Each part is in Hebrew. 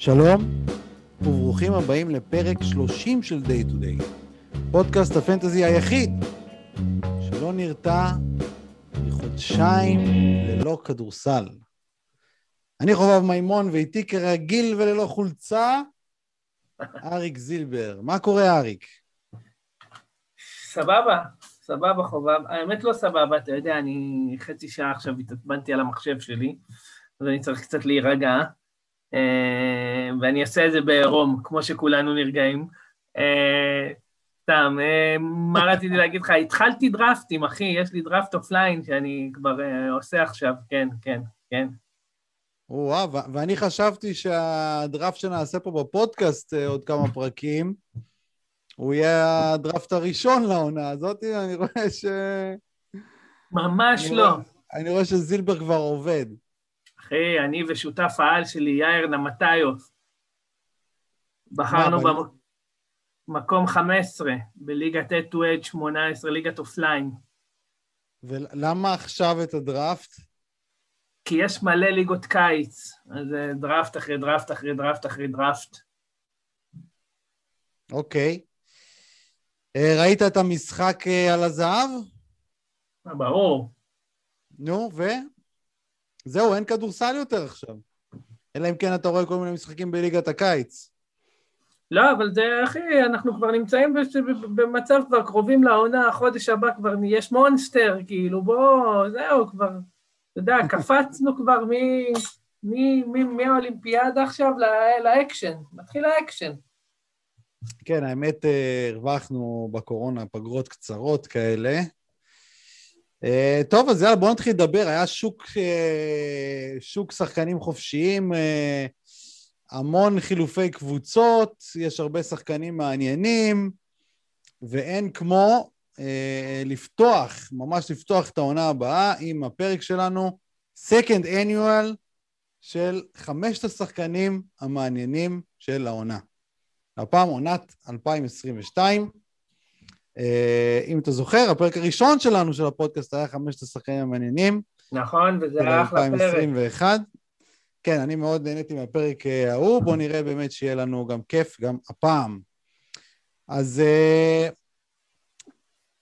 שלום, וברוכים הבאים לפרק 30 של Day to Day, פודקאסט הפנטזי היחיד שלא נרתע מחודשיים ללא כדורסל. אני חובב מימון, ואיתי כרגיל וללא חולצה, אריק זילבר. מה קורה, אריק? סבבה, סבבה חובב. האמת לא סבבה, אתה יודע, אני חצי שעה עכשיו התעצבנתי על המחשב שלי, אז אני צריך קצת להירגע. אה, ואני אעשה את זה בעירום, כמו שכולנו נרגעים. אה, סתם, אה, מה רציתי להגיד לך? התחלתי דרפטים, אחי, יש לי דראפט offline שאני כבר עושה עכשיו, כן, כן, כן. וואו, ואני חשבתי שהדראפט שנעשה פה בפודקאסט עוד כמה פרקים, הוא יהיה הדראפט הראשון לעונה הזאת, אני רואה ש... ממש אני לא. רואה, אני רואה שזילבר כבר עובד. אחי, אני ושותף העל שלי, יאיר נמטיוס, בחרנו במקום 15 בליגת אד טו אד 18, ליגת offline. ולמה עכשיו את הדראפט? כי יש מלא ליגות קיץ, אז דראפט אחרי דראפט אחרי דראפט אחרי דראפט. אוקיי. אה, ראית את המשחק אה, על הזהב? ברור. נו, ו? זהו, אין כדורסל יותר עכשיו. אלא אם כן אתה רואה כל מיני משחקים בליגת הקיץ. לא, אבל זה, אחי, אנחנו כבר נמצאים במצב כבר קרובים לעונה, החודש הבא כבר יש מונסטר, כאילו, בוא, זהו, כבר, אתה יודע, קפצנו כבר מהאולימפיאדה עכשיו לאקשן, מתחיל האקשן. כן, האמת, אה, הרווחנו בקורונה פגרות קצרות כאלה. אה, טוב, אז יאללה, בואו נתחיל לדבר. היה שוק, אה, שוק שחקנים חופשיים, אה, המון חילופי קבוצות, יש הרבה שחקנים מעניינים, ואין כמו לפתוח, ממש לפתוח את העונה הבאה עם הפרק שלנו, Second Annual של חמשת השחקנים המעניינים של העונה. הפעם עונת 2022. אה, אם אתה זוכר, הפרק הראשון שלנו של הפודקאסט היה חמשת השחקנים המעניינים. נכון, וזה היה אחלה פרק. 2021. כן, אני מאוד נהניתי מהפרק אה, ההוא, בואו נראה באמת שיהיה לנו גם כיף גם הפעם. אז uh,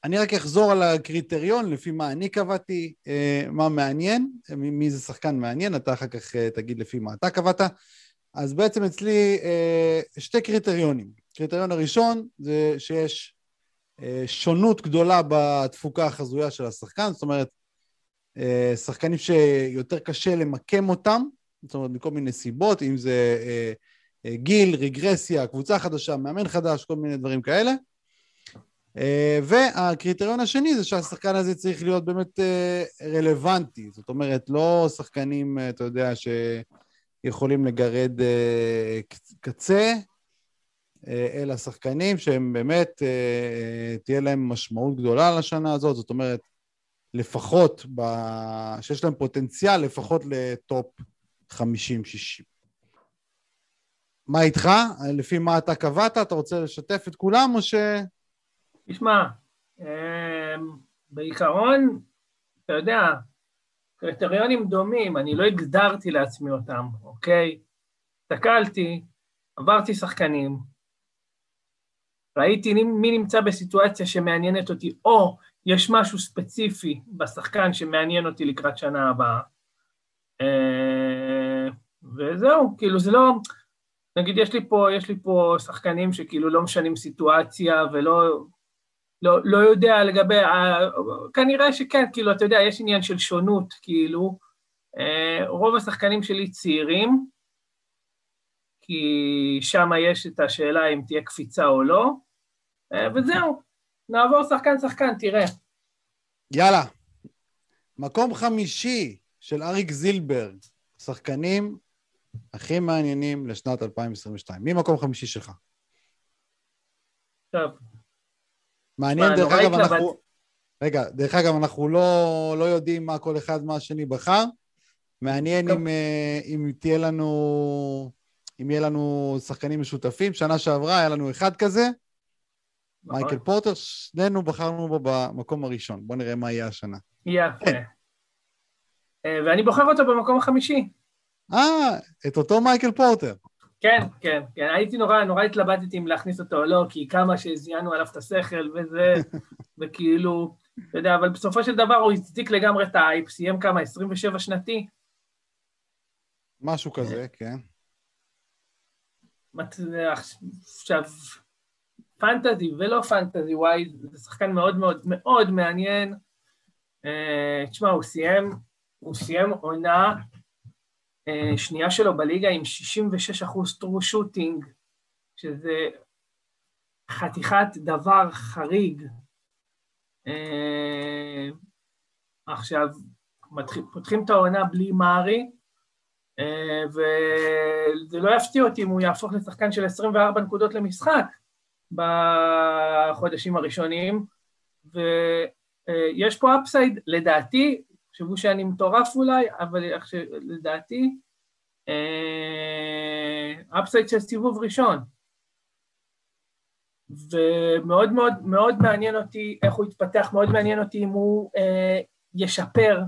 אני רק אחזור על הקריטריון, לפי מה אני קבעתי, מה מעניין, מי, זה שחקן מעניין, אתה אחר כך תגיד לפי מה אתה קבעת. אז בעצם אצלי שתי קריטריונים. קריטריון הראשון זה שיש אה, שונות גדולה בתפוקה החזויה של השחקן, זאת אומרת, אה, שחקנים שיותר קשה למקם אותם, זאת אומרת, מכל מיני סיבות, אם זה אה, גיל, רגרסיה, קבוצה חדשה, מאמן חדש, כל מיני דברים כאלה. והקריטריון השני זה שהשחקן הזה צריך להיות באמת רלוונטי, זאת אומרת, לא שחקנים, אתה יודע, שיכולים לגרד קצה, אה, אל השחקנים שהם באמת, אה, אה, תהיה להם משמעות גדולה לשנה הזאת, זאת אומרת, לפחות, ב... שיש להם פוטנציאל לפחות לטופ 50-60. מה איתך? לפי מה אתה קבעת? אתה רוצה לשתף את כולם או ש... תשמע, בעיקרון, אתה יודע, קריטריונים דומים, אני לא הגדרתי לעצמי אותם, אוקיי? הסתכלתי, עברתי שחקנים, ראיתי מי נמצא בסיטואציה שמעניינת אותי, או יש משהו ספציפי בשחקן שמעניין אותי לקראת שנה הבאה. אה, וזהו, כאילו זה לא, נגיד יש לי פה, יש לי פה שחקנים שכאילו לא משנים סיטואציה ולא, לא, לא יודע לגבי, כנראה שכן, כאילו, אתה יודע, יש עניין של שונות, כאילו, אה, רוב השחקנים שלי צעירים, כי שם יש את השאלה אם תהיה קפיצה או לא, וזהו, נעבור שחקן-שחקן, תראה. יאללה. מקום חמישי של אריק זילברג, שחקנים הכי מעניינים לשנת 2022. מי מקום חמישי שלך? טוב. מעניין, דרך אגב, אנחנו... רגע, דרך אגב, אנחנו לא, לא יודעים מה כל אחד מהשני בחר. מעניין אם, אה, אם תהיה לנו, אם יהיה לנו שחקנים משותפים. שנה שעברה היה לנו אחד כזה. מייקל פורטר, שנינו בחרנו בו במקום הראשון. בואו נראה מה יהיה השנה. יפה. כן. אה, ואני בוחר אותו במקום החמישי. אה, את אותו מייקל פורטר. כן, כן, כן. הייתי נורא, נורא התלבטתי אם להכניס אותו או לא, כי כמה שזיינו עליו את השכל וזה, וכאילו, אתה יודע, אבל בסופו של דבר הוא הצדיק לגמרי את האייפ, סיים כמה, 27 שנתי. משהו כזה, כן. עכשיו, פנטזי ולא פנטזי וואי, זה שחקן מאוד מאוד מאוד מעניין. אה, תשמע, הוא סיים, הוא סיים עונה אה, שנייה שלו בליגה עם 66 אחוז טרו שוטינג, שזה חתיכת דבר חריג. אה, עכשיו, פותחים את העונה בלי מארי, וזה לא יפתיע אותי אם הוא יהפוך לשחקן של 24 נקודות למשחק בחודשים הראשונים, ויש פה אפסייד, לדעתי, תחשבו שאני מטורף אולי, אבל לדעתי, אפסייד אה, של סיבוב ראשון. ומאוד מאוד מאוד מעניין אותי איך הוא יתפתח, מאוד מעניין אותי אם הוא אה, ישפר,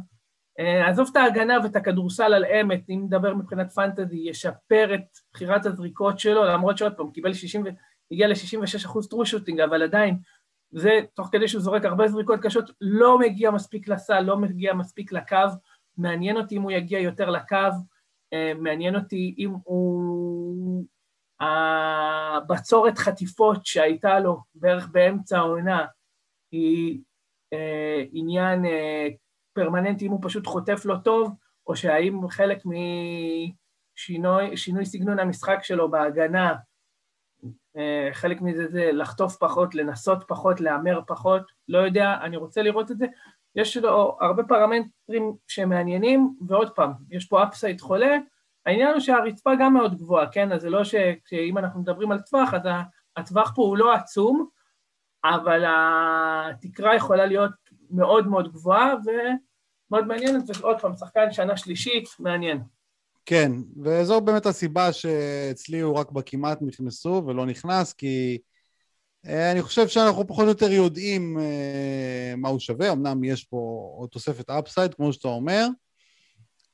אה, עזוב את ההגנה ואת הכדורסל על אמת, אם נדבר מבחינת פנטזי, ישפר את בחירת הזריקות שלו, למרות שעוד פעם, קיבל 60, הגיע ל-66 אחוז טרושוטינג, אבל עדיין זה תוך כדי שהוא זורק הרבה זריקות קשות, לא מגיע מספיק לסל, לא מגיע מספיק לקו, מעניין אותי אם הוא יגיע יותר לקו, אה, מעניין אותי אם הוא... הבצורת חטיפות שהייתה לו בערך באמצע העונה היא אה, עניין אה, פרמננטי, אם הוא פשוט חוטף לא טוב, או שהאם חלק משינוי סגנון המשחק שלו בהגנה חלק מזה זה לחטוף פחות, לנסות פחות, להמר פחות, לא יודע, אני רוצה לראות את זה. יש לו הרבה פרמטרים שמעניינים, ועוד פעם, יש פה אפסייד חולה, העניין הוא שהרצפה גם מאוד גבוהה, כן? אז זה לא שאם אנחנו מדברים על טווח, אז הטווח פה הוא לא עצום, אבל התקרה יכולה להיות מאוד מאוד גבוהה ומאוד מעניינת, ועוד פעם, שחקן שנה שלישית, מעניין. כן, וזו באמת הסיבה שאצלי הוא רק בכמעט נכנסו ולא נכנס, כי אה, אני חושב שאנחנו פחות או יותר יודעים אה, מה הוא שווה, אמנם יש פה עוד תוספת אפסייד, כמו שאתה אומר,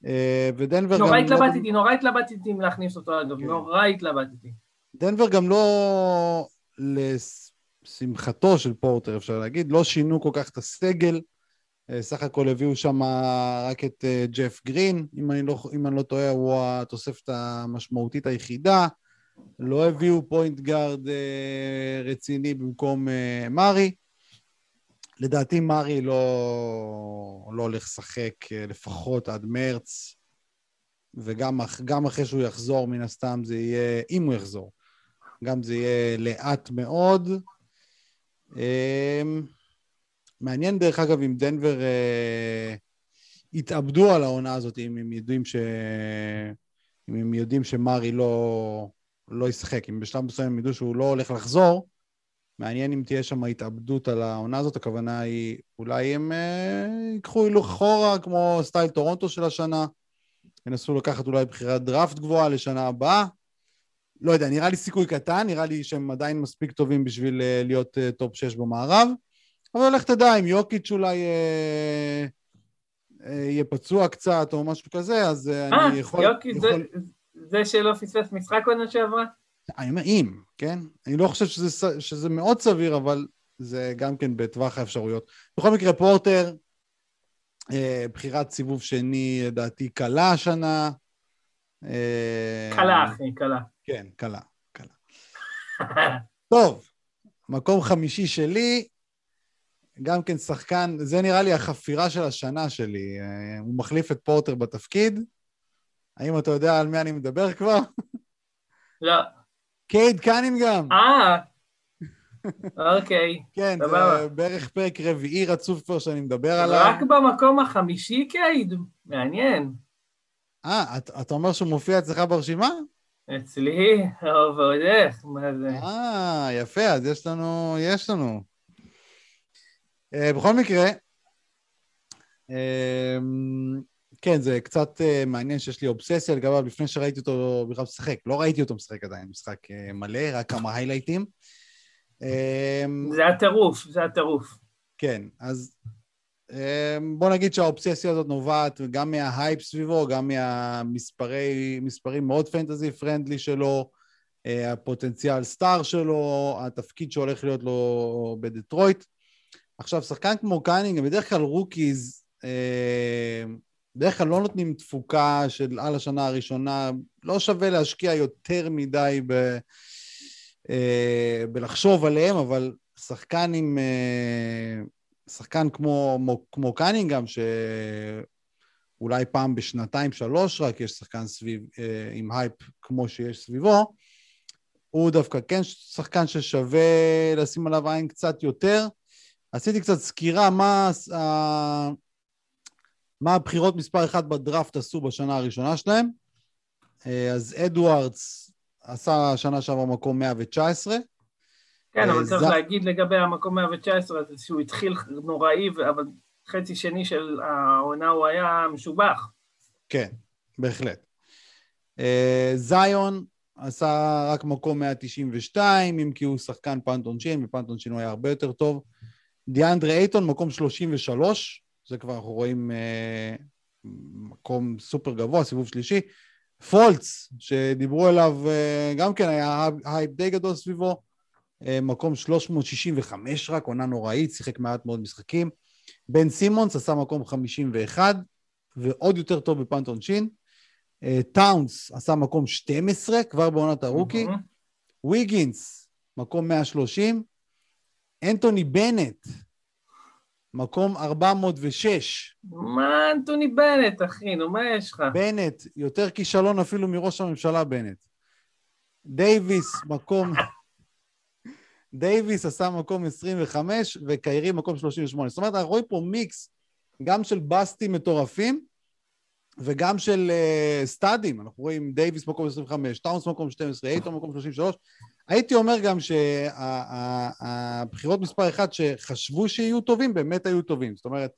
אה, ודנבר גם... נורא התלבטתי, לא... נורא התלבטתי אם להכניס אותו, אגב, כן. נורא התלבטתי. דנבר גם לא, לשמחתו של פורטר, אפשר להגיד, לא שינו כל כך את הסגל. אה, סך הכל הביאו שם רק את אה, ג'ף גרין, אם אני, לא, אם אני לא טועה, הוא התוספת המשמעותית היחידה. לא הביאו point guard אה, רציני במקום מארי. לדעתי מארי לא, לא הולך לשחק לפחות עד מרץ, וגם אחרי שהוא יחזור, מן הסתם זה יהיה, אם הוא יחזור, גם זה יהיה לאט מאוד. מעניין דרך אגב אם דנבר אה, יתאבדו על העונה הזאת, אם הם יודעים ש... אם הם יודעים שמרי לא, לא ישחק. אם בשלב מסוים הם ידעו שהוא לא הולך לחזור, מעניין אם תהיה שם התאבדות על העונה הזאת, הכוונה היא אולי הם אה, ייקחו הילוך אחורה כמו style טורונטו של השנה, ינסו לקחת אולי בחירת דראפט גבוהה לשנה הבאה. לא יודע, נראה לי סיכוי קטן, נראה לי שהם עדיין מספיק טובים בשביל אה, להיות אה, top 6 במערב. אבל לך תדע, אם יוקיץ' אולי אה, אה, יהיה פצוע קצת או משהו כזה, אז אה, אני יכול... אה, יוקיץ' יכול... זה, זה שלא פספס משחק עונה שעברה? אני אומר אם, כן? אני לא חושב שזה, שזה מאוד סביר, אבל זה גם כן בטווח האפשרויות. בכל מקרה, פורטר, אה, בחירת סיבוב שני, לדעתי, קלה השנה. אה, קלה, אחי, קלה. כן, קלה, קלה. טוב, מקום חמישי שלי, גם כן שחקן, זה נראה לי החפירה של השנה שלי. אה, הוא מחליף את פורטר בתפקיד. האם אתה יודע על מי אני מדבר כבר? לא. קייד קנינגהם. אה, אוקיי. כן, זה בערך פרק רביעי רצוף כבר שאני מדבר עליו. רק במקום החמישי קייד? מעניין. אה, אתה אומר שהוא מופיע אצלך ברשימה? אצלי, ועוד איך, מה זה? אה, יפה, אז יש לנו, יש לנו. אה, בכל מקרה, אה, כן, זה קצת אה, מעניין שיש לי אובססיה לגביו לפני שראיתי אותו בכלל משחק. לא ראיתי אותו משחק עדיין, משחק מלא, רק כמה היילייטים. זה הטירוף, זה הטירוף. כן, אז בוא נגיד שהאובססיה הזאת נובעת גם מההייפ סביבו, גם מהמספרים מאוד פנטזי פרנדלי שלו, הפוטנציאל סטאר שלו, התפקיד שהולך להיות לו בדטרויט. עכשיו, שחקן כמו קנינגהם, בדרך כלל rookies, בדרך כלל לא נותנים תפוקה של על בשנה הראשונה, לא שווה להשקיע יותר מדי ב, אה, בלחשוב עליהם, אבל שחקן עם... אה, שחקן כמו, כמו קנינגהם, שאולי פעם בשנתיים, שלוש רק יש שחקן סביב, אה, עם הייפ כמו שיש סביבו, הוא דווקא כן שחקן ששווה לשים עליו עין קצת יותר. עשיתי קצת סקירה מה, מה הבחירות מספר אחת בדראפט עשו בשנה הראשונה שלהם. אה, אז אדוארדס עשה שנה שעברה מקום 119. כן, אבל אה, צריך להגיד לגבי המקום 119, שהוא התחיל נוראי, אבל חצי שני של העונה הוא היה משובח. כן, בהחלט. אה, זיון עשה רק מקום 192, אם כי הוא שחקן punt עונשין, וב punt עונשין הוא היה הרבה יותר טוב. דיאנדרה אייטון, מקום 33, זה כבר אנחנו רואים אה, מקום סופר גבוה, סיבוב שלישי. פולץ, שדיברו עליו, אה, גם כן היה הייפ די גדול סביבו, אה, מקום 365 רק, עונה נוראית, שיחק מעט מאוד משחקים. בן סימונס עשה מקום 51, ועוד יותר טוב ב punt עונשין. אה, טאונס עשה מקום 12, כבר בעונת ה rookie. ויגינס, מקום 130. אנטוני בנט, מקום 406. מה אנטוני בנט, אחי? נו, מה יש לך? בנט, יותר כישלון אפילו מראש הממשלה בנט. דייוויס, מקום... דייוויס עשה מקום 25, וקיירי מקום 38. זאת אומרת, אנחנו רואים פה מיקס גם של בסטים מטורפים, וגם של אה, סטאדים. אנחנו רואים דייוויס מקום 25, טאונס מקום 12, אייטון מקום 33. הייתי אומר גם שהבחירות מספר אחת שחשבו שיהיו טובים, באמת היו טובים. זאת אומרת,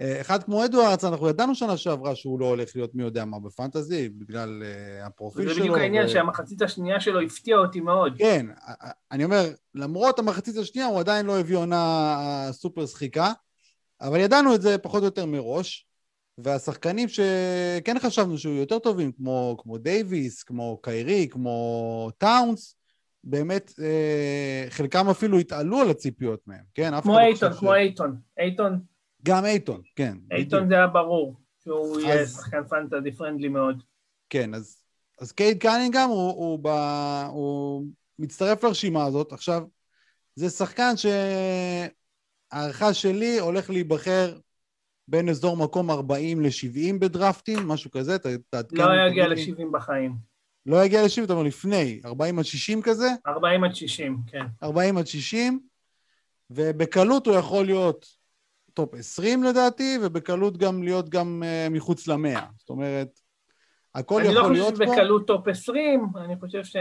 אה, אחד כמו אדוארדס, אנחנו ידענו שנה שעברה שהוא לא הולך להיות מי יודע מה ב fantasy, בגלל אה, הפרופיל שלו. זה בדיוק העניין, ו... שהמחצית השנייה שלו הפתיעה אותי מאוד. כן, אני אומר, למרות המחצית השנייה, הוא עדיין לא הביא עונה סופר שחיקה, אבל ידענו את זה פחות או יותר מראש, והשחקנים שכן חשבנו שהיו יותר טובים, כמו, כמו דייוויס, כמו קיירי, כמו טאונס, באמת, אה, חלקם אפילו התעלו על הציפיות מהם, כן? כמו לא אייטון, כמו. אייטון. אייטון. גם אייטון, כן. אייטון בדיוק. זה היה ברור, שהוא אז... יהיה שחקן פנטזי פרנדלי מאוד. כן, אז, אז קייד קנינגהם הוא, הוא, ב... הוא מצטרף לרשימה הזאת. עכשיו, זה שחקן שהערכה שלי הולך להיבחר בין אזור מקום 40 ל-70 בדרפטים, משהו כזה, תעדכן. לא יגיע ל-70 בחיים. לא יגיע ל-70, אתה אומר לפני, 40 עד 60 כזה? 40 עד 60, כן. 40 עד 60, ובקלות הוא יכול להיות top 20 לדעתי, ובקלות גם להיות גם אה, מחוץ למאה. זאת אומרת, הכל יכול לא להיות פה. אני לא חושב שבקלות top 20, אני חושב ש...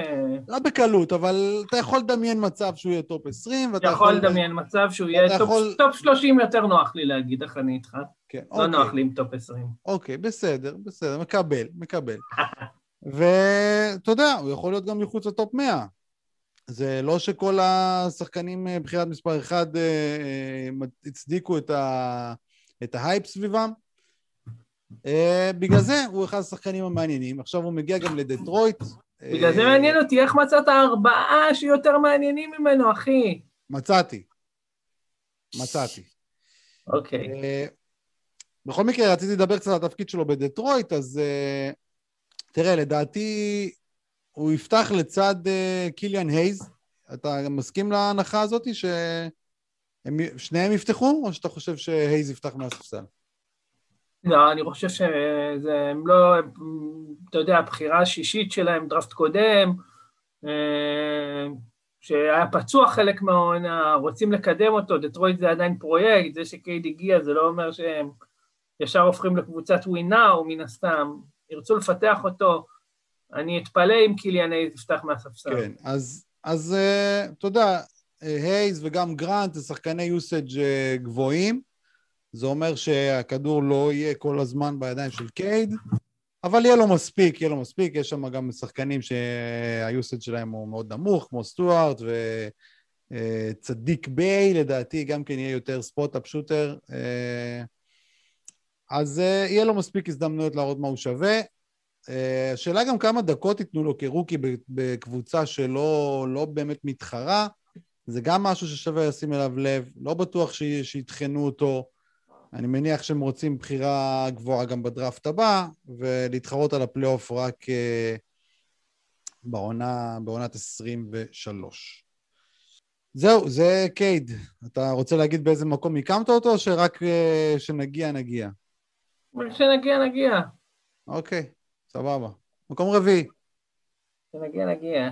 לא בקלות, אבל אתה יכול לדמיין מצב שהוא יהיה top 20, ואתה יכול... יכול לדמיין מצב שהוא יהיה top, יכול... top 30 יותר נוח לי להגיד, איך אני איתך. כן, לא אוקיי. נוח לי עם top 20. אוקיי, בסדר, בסדר, מקבל, מקבל. ואתה יודע, הוא יכול להיות גם מחוץ ל top 100. זה לא שכל השחקנים אה, בחירת מספר 1 אה, אה, הצדיקו את, ה... את ההייפ סביבם. בגלל זה הוא אחד השחקנים המעניינים. עכשיו הוא מגיע גם לדטרויט. בגלל זה מעניין אותי, איך מצאת ארבעה שיותר מעניינים ממנו, אחי? מצאתי. מצאתי. אוקיי. בכל מקרה, רציתי לדבר קצת על התפקיד שלו בדטרויט, אז תראה, לדעתי הוא יפתח לצד אה, קיליאן הייז. אתה מסכים להנחה הזאת ששניהם יפתחו, או שאתה חושב שהייז יפתח מהספסל? לא, אני חושב שזה, הם לא, אתה יודע, הבחירה השישית שלהם, דראפט קודם, אה, שהיה פצוע חלק מהעונה, רוצים לקדם אותו, דטרויט זה עדיין פרויקט, זה שקייד הגיע זה לא אומר שהם ישר הופכים לקבוצת ווינאו מן הסתם, ירצו לפתח אותו, אני אתפלא אם קיליאן הייז יפתח מהספסל. כן, אז, אז אה, אתה יודע, הייז וגם גרנט זה שחקני usage אה, גבוהים, זה אומר שהכדור לא יהיה כל הזמן בידיים של קייד, אבל יהיה לו מספיק, יהיה לו מספיק, יש שם גם שחקנים שה usage שלהם הוא מאוד נמוך, כמו סטוארט ו... אה, צדיק ביי, לדעתי, גם כן יהיה יותר spot-up shooter. אה, אז אה, יהיה לו מספיק הזדמנויות להראות מה הוא שווה. השאלה גם כמה דקות ייתנו לו כרוקי בקבוצה שלא לא באמת מתחרה. זה גם משהו ששווה לשים אליו לב. לא בטוח שיטחנו אותו. אני מניח שהם רוצים בחירה גבוהה גם בדראפט הבא, ולהתחרות על הפלייאוף רק בעונה, בעונת 23. זהו, זה קייד. אתה רוצה להגיד באיזה מקום הקמת אותו, או שרק uh, שנגיע, נגיע? כשנגיע, נגיע. אוקיי, סבבה. מקום רביעי. כשנגיע, נגיע.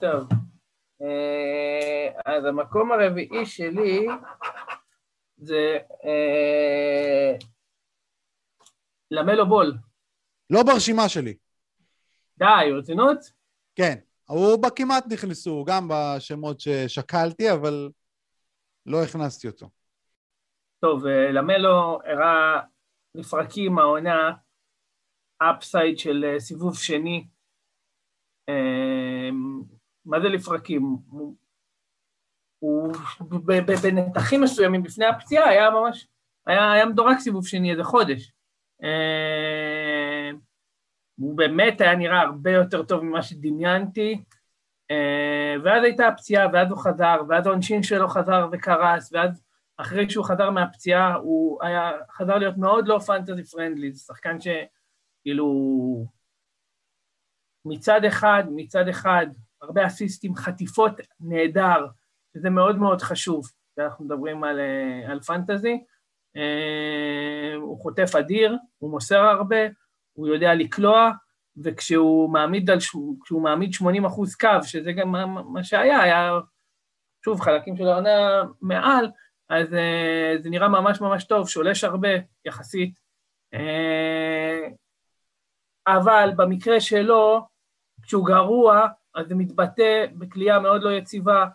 טוב. Uh, אז המקום הרביעי שלי זה uh, למלו בול. לא ברשימה שלי. די, רצינות? כן. הוא בכמעט נכנסו, גם בשמות ששקלתי, אבל לא הכנסתי אותו. טוב, אה, למלו הראה לפרקים העונה אפסייד של אה, סיבוב שני. אה, מה זה לפרקים? הוא בנתחים מסוימים לפני הפציעה היה ממש, היה, היה מדורג סיבוב שני איזה חודש. הוא באמת היה נראה הרבה יותר טוב ממה שדמיינתי, אה, ואז הייתה הפציעה, ואז הוא חזר, ואז העונשין שלו חזר וקרס, ואז אחרי שהוא חזר מהפציעה, הוא היה, חזר להיות מאוד לא פנטזי פרנדלי, זה שחקן שכאילו מצד אחד, מצד אחד, הרבה אסיסטים, חטיפות נהדר, שזה מאוד מאוד חשוב, כשאנחנו מדברים על, אה, על פנטזי. אה, הוא חוטף אדיר, הוא מוסר הרבה, הוא יודע לקלוע, וכשהוא מעמיד, על, כשהוא מעמיד 80 אחוז קו, שזה גם מה, מה שהיה, היה, שוב, חלקים של העונה מעל, אז uh, זה נראה ממש ממש טוב, שולש הרבה יחסית. Uh, אבל במקרה שלו, כשהוא גרוע, אז זה מתבטא בכלייה מאוד לא יציבה,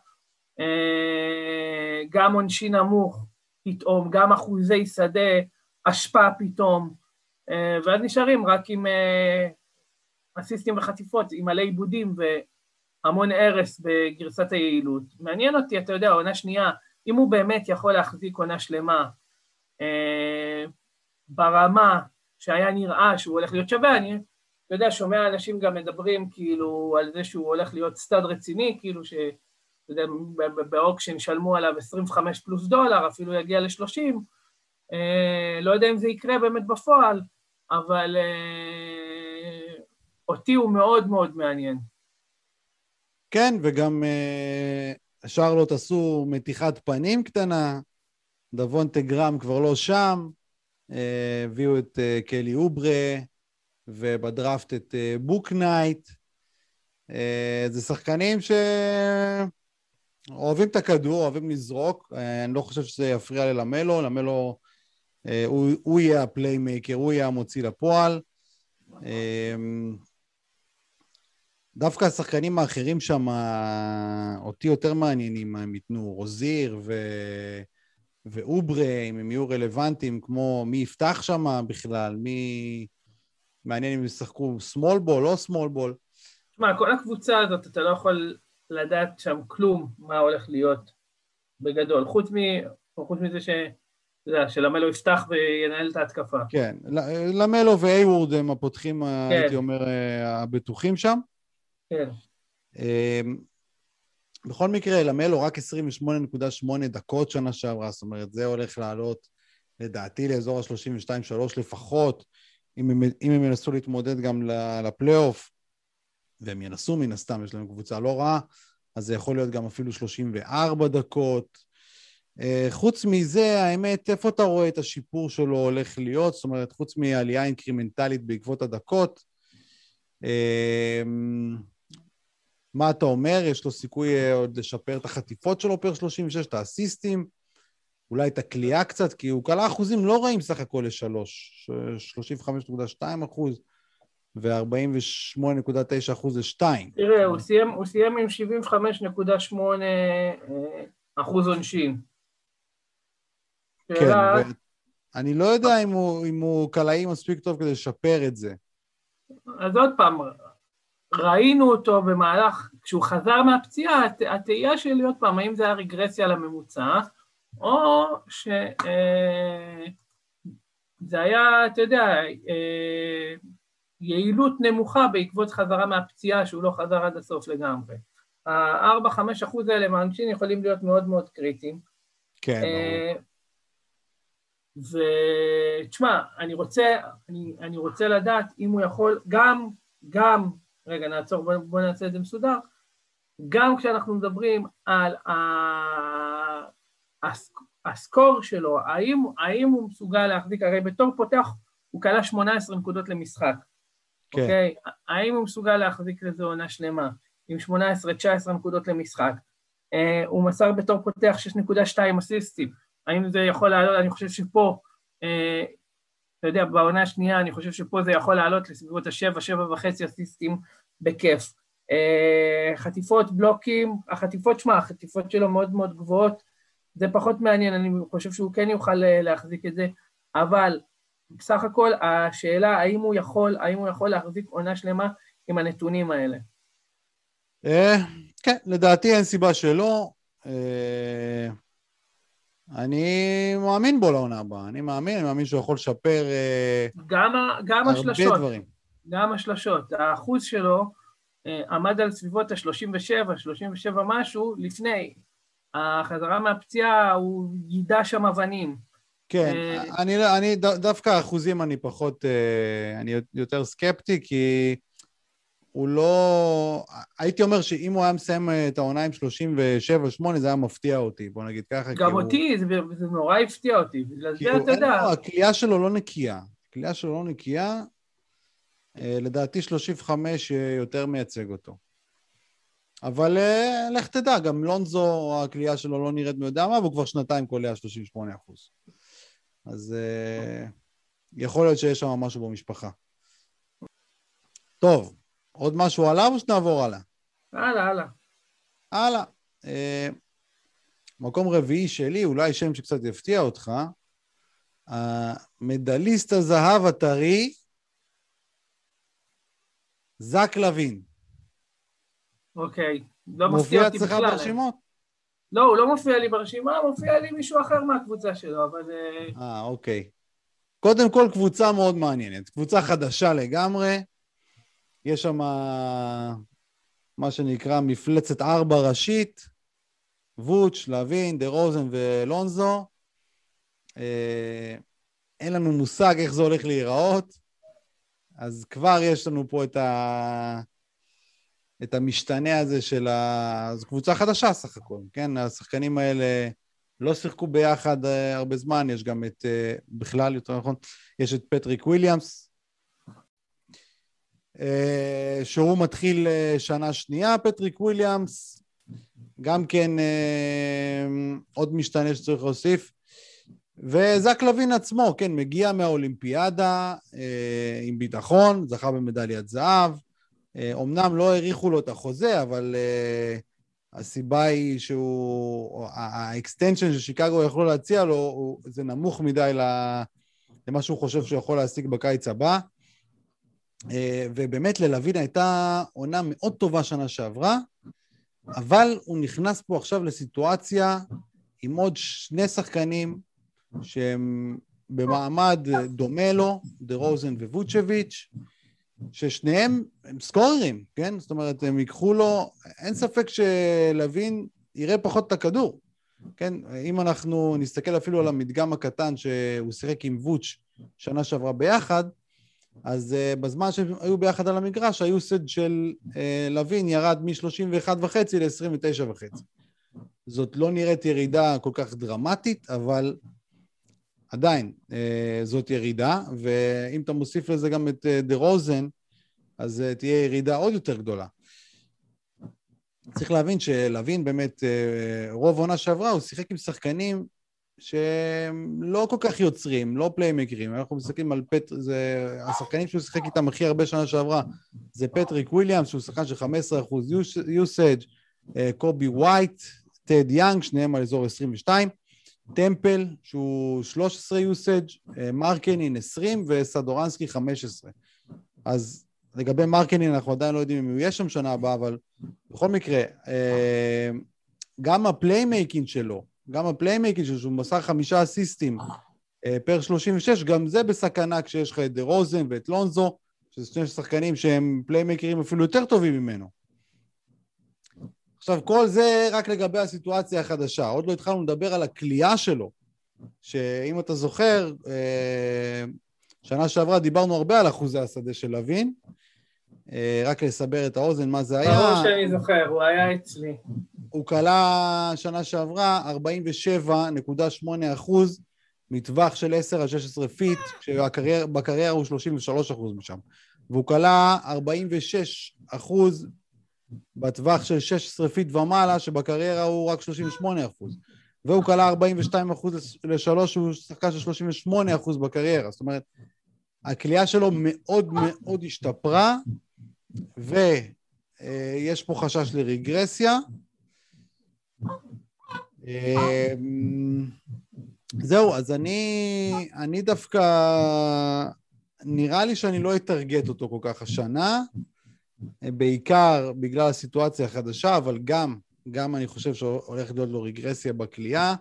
uh, גם עונשי נמוך פתאום, גם אחוזי שדה, אשפה פתאום, אה, ואז נשארים רק עם אה, אסיסטים וחטיפות, עם מלא עיבודים והמון הרס בגרסת היעילות. מעניין אותי, אתה יודע, עונה שנייה, אם הוא באמת יכול להחזיק עונה שלמה אה, ברמה שהיה נראה שהוא הולך להיות שווה, אני, יודע, שומע אנשים גם מדברים כאילו על זה שהוא הולך להיות סטאד רציני, כאילו ש... אתה יודע, ב auction ישלמו עליו 25 פלוס דולר, אפילו יגיע ל-30, אה, לא יודע אם זה יקרה באמת בפועל, אבל אה, אותי הוא מאוד מאוד מעניין. כן, וגם אה, שרלוט עשו מתיחת פנים קטנה, דוונטה גרם כבר לא שם, אה, הביאו את אה, קלי אוברה, ובדראפט את אה, בוקנייט. זה שחקנים שאוהבים את הכדור, אוהבים לזרוק. אני לא חושב שזה יפריע ללמלו, למלו הוא, הוא יהיה ה playmaker, הוא יהיה המוציא לפועל. דווקא השחקנים האחרים שם, אותי יותר מעניינים מה הם ייתנו, רוזיר ו... ואוברה, אם הם יהיו רלוונטיים, כמו מי יפתח שם בכלל, מי... מעניין אם ישחקו small ball, לא small ball. תשמע, כל הקבוצה הזאת, אתה לא יכול לדעת שם כלום מה הולך להיות בגדול, חוץ, מ... חוץ מזה ש... אתה יודע, שלמלו יפתח וינהל את ההתקפה. כן, למלו ואייוורד הם הפותחים, כן. הייתי אומר, אה, הבטוחים שם. כן. אמ, בכל מקרה, למלו רק 28.8 דקות שנה שעברה, זאת אומרת, זה הולך לעלות, לדעתי, לאזור ה-32-3 לפחות, אם הם, אם הם ינסו להתמודד גם לפלייאוף, והם ינסו מן הסתם, יש להם קבוצה לא רעה, אז זה יכול להיות גם אפילו 34 דקות. אה, חוץ מזה, האמת, איפה אתה רואה את השיפור שלו הולך להיות? זאת אומרת, חוץ מעלייה אינקרימנטלית בעקבות הדקות, אה, מה אתה אומר? יש לו סיכוי אה, עוד לשפר את החטיפות שלו פר 36, את האסיסטים, אולי את הכלייה קצת, כי הוא כלה אחוזים לא רעים סך הכל לשלוש, 35.2 אחוז ו-48.9 אחוז לשתיים. תראה, הוא סיים, הוא סיים עם 75.8 אחוז עונשין. כן, אני לא יודע אם הוא, אם הוא קלעי מספיק טוב כדי לשפר את זה. אז עוד פעם, ראינו אותו במהלך, כשהוא חזר מהפציעה, התהייה שלי עוד פעם, האם זה היה רגרסיה לממוצע, או שזה אה, היה, אתה יודע, אה, יעילות נמוכה בעקבות חזרה מהפציעה שהוא לא חזר עד הסוף לגמרי. ה-4-5 אחוז האלה מהאנשים יכולים להיות מאוד מאוד קריטיים. כן, אה, ברור. ותשמע, אני רוצה, אני, אני רוצה לדעת אם הוא יכול, גם, גם, רגע נעצור, בוא, בוא נעשה את זה מסודר, גם כשאנחנו מדברים על ה... הסקור שלו, האם, האם הוא מסוגל להחזיק, הרי בתור פותח הוא כלה 18 נקודות למשחק, כן. אוקיי? האם הוא מסוגל להחזיק לזה עונה שלמה עם 18-19 נקודות למשחק? אה, הוא מסר בתור פותח 6.2 אסיסטים, האם זה יכול לעלות, אני חושב שפה, אה, אתה יודע, בעונה השנייה אני חושב שפה זה יכול לעלות לסביבות השבע, שבע וחצי אסיסטים בכיף. אה, חטיפות, בלוקים, החטיפות, שמע, החטיפות שלו מאוד מאוד גבוהות, זה פחות מעניין, אני חושב שהוא כן יוכל אה, להחזיק את זה, אבל בסך הכל השאלה האם הוא יכול, האם הוא יכול להחזיק עונה שלמה עם הנתונים האלה. כן, לדעתי אין סיבה שלא. אני מאמין בו לעונה הבאה, אני מאמין, אני מאמין שהוא יכול לשפר גם, גם הרבה השלשות, דברים. גם השלשות, האחוז שלו אה, עמד על סביבות ה-37, 37 משהו, לפני. החזרה מהפציעה, הוא יידע שם אבנים. כן, אה, אני, אני דווקא אחוזים אני פחות, אה, אני יותר סקפטי, כי הוא לא... הייתי אומר שאם הוא היה מסיים את העונה עם 37-8, זה היה מפתיע אותי, בוא נגיד ככה. גם אותי, הוא... זה, זה נורא הפתיע אותי, בגלל זה אתה יודע. לא, הכלייה שלו לא נקייה. הכלייה שלו לא נקייה, לדעתי 35 יותר מייצג אותו. אבל אה, לך תדע, גם לונזו, הכלייה שלו לא נראית מי יודע מה, והוא כבר שנתיים קולע 38 אחוז. אז אה, יכול להיות שיש שם משהו במשפחה. טוב, עוד משהו עליו או שנעבור הלאה? הלאה, הלאה. הלאה. מקום רביעי שלי, אולי שם שקצת יפתיע אותך, המדליסט הזהב הטרי, זק לוין. אוקיי, לא מפתיע אותי בכלל. מופיע אצלך ברשימות? לא, הוא לא מופיע לי ברשימה, מופיע לי מישהו אחר מהקבוצה שלו, אבל... אה, אה, אוקיי. קודם כל, קבוצה מאוד מעניינת. קבוצה חדשה לגמרי. יש שם מה שנקרא מפלצת ארבע ראשית, ווץ', לוין, דה רוזן ולונזו. אה, אין לנו מושג איך זה הולך להיראות. אז כבר יש לנו פה את, ה... את המשתנה הזה של ה... זו קבוצה חדשה סך הכל, כן? השחקנים האלה לא שיחקו ביחד אה, הרבה זמן, יש גם את, אה, בכלל, יותר נכון, יש את פטריק וויליאמס, אה, שהוא מתחיל שנה שנייה, פטריק וויליאמס, גם כן עוד משתנה שצריך להוסיף. וזק לוין עצמו, כן, מגיע מהאולימפיאדה אה, עם ביטחון, זכה במדליית זהב. אה, אומנם לא האריכו לו את החוזה, אבל אה, הסיבה היא שהוא... ה extension ששיקגו יכלו להציע לו, הוא, זה נמוך מדי למה שהוא חושב שהוא יכול להשיג בקיץ הבא. אה, ובאמת ללוין הייתה עונה מאוד טובה שנה שעברה, אבל הוא נכנס פה עכשיו לסיטואציה עם עוד שני שחקנים שהם במעמד דומה לו, דה רוזן וווצ'ביץ', ששניהם הם סקוררים, כן? זאת אומרת, הם ייקחו לו, אין ספק שלוין יראה פחות את הכדור, כן? אם אנחנו נסתכל אפילו על המדגם הקטן שהוא שיחק עם ווץ' שנה שעברה ביחד, אז uh, בזמן שהם היו ביחד על המגרש, היוסד של uh, לוין ירד מ-31.5 ל-29.5. זאת לא נראית ירידה כל כך דרמטית, אבל עדיין, אה, זאת ירידה, ואם אתה מוסיף לזה גם את אה, דה רוזן, אז אה, תהיה ירידה עוד יותר גדולה. צריך להבין שלהבין באמת, רוב העונה שעברה, הוא שיחק עם שחקנים שהם לא כל כך יוצרים, לא פליימקרים. אנחנו מסתכלים על פט... זה... השחקנים שהוא שיחק איתם הכי הרבה שנה שעברה זה פטריק וויליאמס, שהוא שחקן של 15% usage, קובי ווייט, טד יאנג, שניהם על אזור 22. טמפל, שהוא 13 usage, אה, מרקנין 20 וסטורנסקי 15. אז לגבי מרקנין אנחנו עדיין לא יודעים אם הוא יהיה שם שנה הבאה, אבל בכל מקרה, אה, גם ה playmaking שלו, גם ה playmaking שלו, שהוא מסר חמישה אסיסטים אה, per 36, גם זה בסכנה כשיש לך את דה רוזן ואת לונזו, שזה שני שחקנים שהם פליימייקרים אפילו יותר טובים ממנו. עכשיו, כל זה רק לגבי הסיטואציה החדשה. עוד לא התחלנו לדבר על הקליעה שלו, שאם אתה זוכר, אה, שנה שעברה דיברנו הרבה על אחוזי השדה של לוין. אה, רק לסבר את האוזן מה זה היה. ברור שאני זוכר, הוא היה אצלי. הוא קלע שנה שעברה 47.8 אחוז מטווח של 10 עד 16 feet, כשבקריירה הוא 33 אחוז משם. והוא קלע 46 אחוז בטווח של 16 feet ומעלה, שבקריירה הוא רק 38 אחוז. והוא כלה 42 אחוז לשלוש, הוא שחקן של 38 אחוז בקריירה. זאת אומרת, הכלייה שלו מאוד מאוד השתפרה, ויש פה חשש לרגרסיה. אמ, זהו, אז אני, אני דווקא, נראה לי שאני לא אטרגט אותו כל כך השנה, בעיקר בגלל הסיטואציה החדשה, אבל גם, גם אני חושב שהולכת להיות לו רגרסיה בקליעה.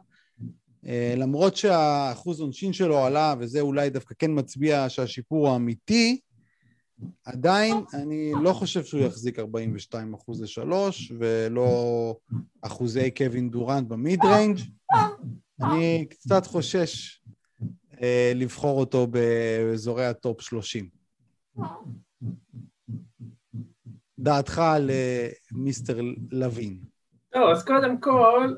למרות שהאחוז עונשין שלו עלה, וזה אולי דווקא כן מצביע שהשיפור הוא אמיתי, עדיין אני לא חושב שהוא יחזיק 42 אחוז לשלוש, ולא אחוזי קווין דורנט ב mid range. אני קצת חושש אה, לבחור אותו באזורי ה top 30. דעתך על מיסטר לוין. טוב, אז קודם כל,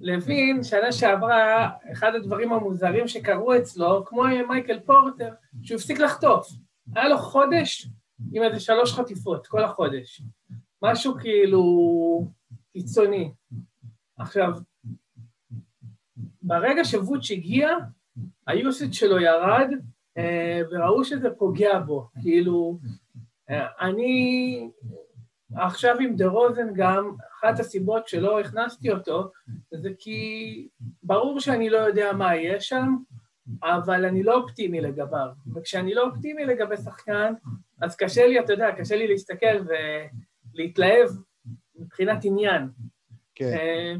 לוין, שנה שעברה, אחד הדברים המוזרים שקרו אצלו, כמו מייקל פורטר, שהוא הפסיק לחטוף. היה לו חודש עם איזה שלוש חטיפות, כל החודש. משהו כאילו קיצוני. עכשיו, ברגע שווצ' הגיע, היוסיט שלו ירד, אה, וראו שזה פוגע בו. כאילו, אני עכשיו עם דה רוזן גם, אחת הסיבות שלא הכנסתי אותו, זה כי ברור שאני לא יודע מה יהיה שם, אבל אני לא אופטימי לגביו. וכשאני לא אופטימי לגבי שחקן, אז קשה לי, אתה יודע, קשה לי להסתכל ולהתלהב מבחינת עניין. כן. אה,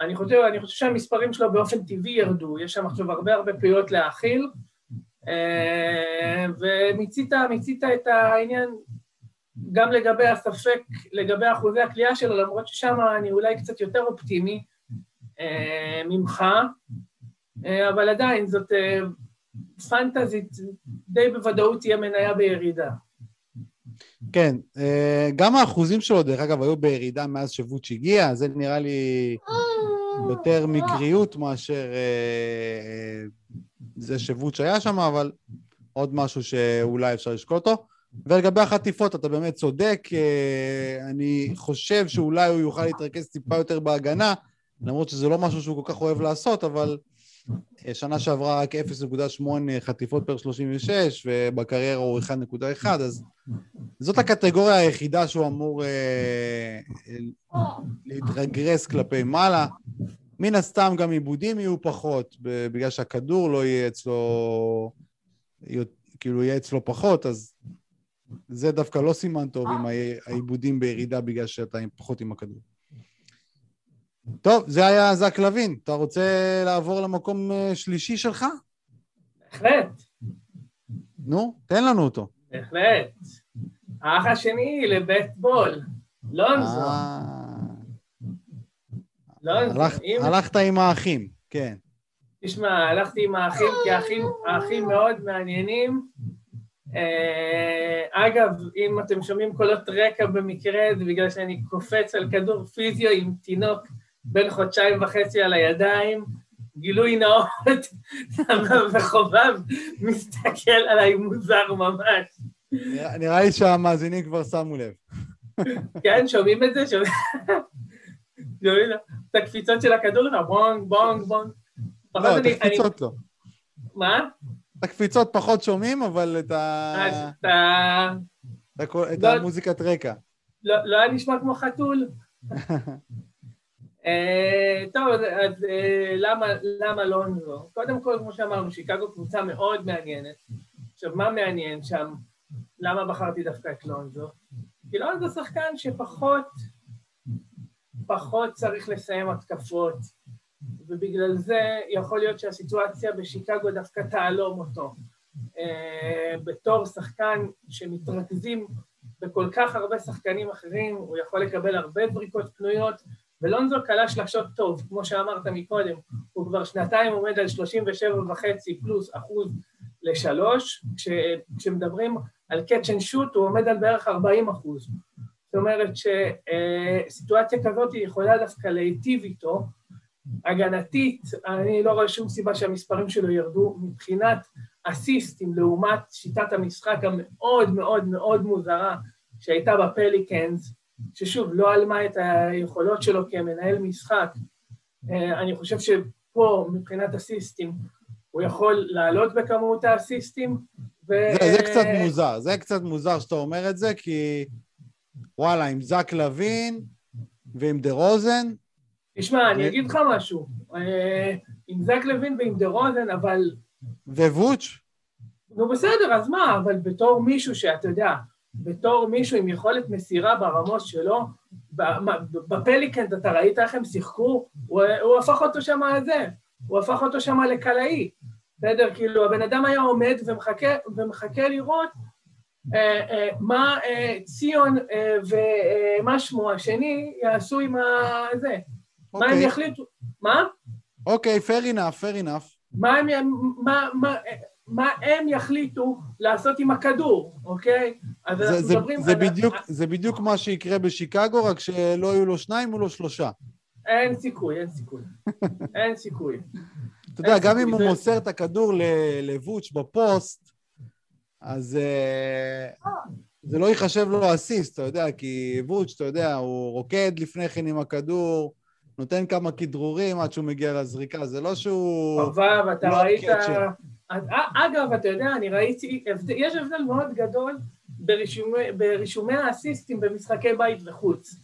אני חושב, אני חושב שהמספרים שלו באופן טבעי ירדו, יש שם עכשיו הרבה הרבה פעולות להאכיל, ומיצית את העניין גם לגבי הספק, לגבי אחוזי הכלייה שלו, למרות ששם אני אולי קצת יותר אופטימי אה, ממך, אה, אבל עדיין זאת אה, פנטזית, די בוודאות תהיה מניה בירידה. כן, אה, גם האחוזים שלו, דרך אגב, היו בירידה מאז שווצ' הגיע, זה נראה לי יותר מקריות מאשר אה, זה שווצ' היה שם, אבל עוד משהו שאולי אפשר לשקול אותו. ולגבי החטיפות, אתה באמת צודק, אה, אני חושב שאולי הוא יוכל להתרכז טיפה יותר בהגנה, למרות שזה לא משהו שהוא כל כך אוהב לעשות, אבל אה, שנה שעברה רק 0.8 חטיפות פר 36, ובקריירה הוא 1.1, אז זאת הקטגוריה היחידה שהוא אמור אה, להתרגרס כלפי מעלה. מן הסתם גם עיבודים יהיו פחות, בגלל שהכדור לא יהיה אצלו, כאילו יהיה אצלו פחות, אז זה דווקא לא סימן טוב עם העיבודים בירידה בגלל שאתה פחות עם הכדור. טוב, זה היה זק לוין. אתה רוצה לעבור למקום אה, שלישי שלך? בהחלט. נו, תן לנו אותו. בהחלט. האח השני לבית בול, לונזו. אה. לונזו. הלכת עם האחים, כן. תשמע, הלכתי עם האחים כי האחים מאוד מעניינים. אה, אגב, אם אתם שומעים קולות רקע במקרה, זה בגלל שאני קופץ על כדור פיזיו עם תינוק בן חודשיים וחצי על הידיים, גילוי נאות, וחובב מסתכל עליי מוזר ממש. נראה לי שהמאזינים כבר שמו לב. כן, שומעים את זה? את הקפיצות של הכדור, בונג, בונג, בונג. לא, את הקפיצות לא. מה? את הקפיצות פחות שומעים, אבל את ה... את לא- המוזיקת רקע. לא, לא היה נשמע כמו חתול. אה, טוב, אז אה, למה לונזו? קודם כל, כמו שאמרנו, שיקגו קבוצה מאוד מעניינת. עכשיו, מה מעניין שם? למה בחרתי דווקא את לונזו? כי לונזו שחקן שפחות, פחות צריך לסיים התקפות, ובגלל זה יכול להיות שהסיטואציה בשיקגו דווקא תעלום אותו. Uh, בתור שחקן שמתרכזים בכל כך הרבה שחקנים אחרים, הוא יכול לקבל הרבה זריקות פנויות, ולונזו קלע שלשות טוב, כמו שאמרת מקודם, הוא כבר שנתיים עומד על 37 וחצי פלוס אחוז לשלוש, כש, כשמדברים על catch shoot הוא עומד על בערך 40 אחוז. זאת אומרת שסיטואציה כזאת יכולה דווקא להיטיב איתו. הגנתית, אני לא רואה שום סיבה שהמספרים שלו ירדו מבחינת אסיסטים לעומת שיטת המשחק המאוד מאוד מאוד מוזרה שהייתה בפליקנס, ששוב, לא עלמה את היכולות שלו כמנהל משחק. אה, אני חושב שפה, מבחינת אסיסטים, הוא יכול לעלות בכמות האסיסטים, ו... זה, זה קצת מוזר, זה קצת מוזר שאתה אומר את זה, כי וואלה, עם זק לוין ועם דה רוזן... תשמע, אני אגיד לך משהו. אה, עם זק לוין ועם דה רוזן, אבל... ווץ'? נו בסדר, אז מה, אבל בתור מישהו שאתה יודע, בתור מישהו עם יכולת מסירה ברמות שלו, בפליקנט אתה ראית איך הם שיחקו? הוא, הוא הפך אותו שם לזה, הוא הפך אותו שם לקלעי. בסדר? כאילו, הבן אדם היה עומד ומחכה, ומחכה לראות מה אה, ציון אה, ומה שמו השני יעשו עם הזה. מה הם אוקיי. יחליטו? מה? אוקיי, fair enough, fair enough. מה הם, מה, מה, מה יחליטו לעשות עם הכדור, אוקיי? אז זה, אנחנו זה, מדברים... זה, על... בדיוק, זה בדיוק מה שיקרה בשיקגו, רק שלא יהיו לו שניים, יהיו לו שלושה. אין סיכוי, אין סיכוי. אין סיכוי. אתה יודע, גם אם הוא מוסר את הכדור לבוץ' בפוסט, אז אה, זה לא ייחשב לו אסיסט, אתה יודע, כי וואץ', אתה יודע, הוא רוקד לפני כן עם הכדור, נותן כמה כדרורים עד שהוא מגיע לזריקה, זה לא שהוא... אבל אתה לא ראית... אגב, אתה יודע, אני ראיתי, יש הבדל מאוד גדול ברישומי, ברישומי האסיסטים במשחקי בית וחוץ.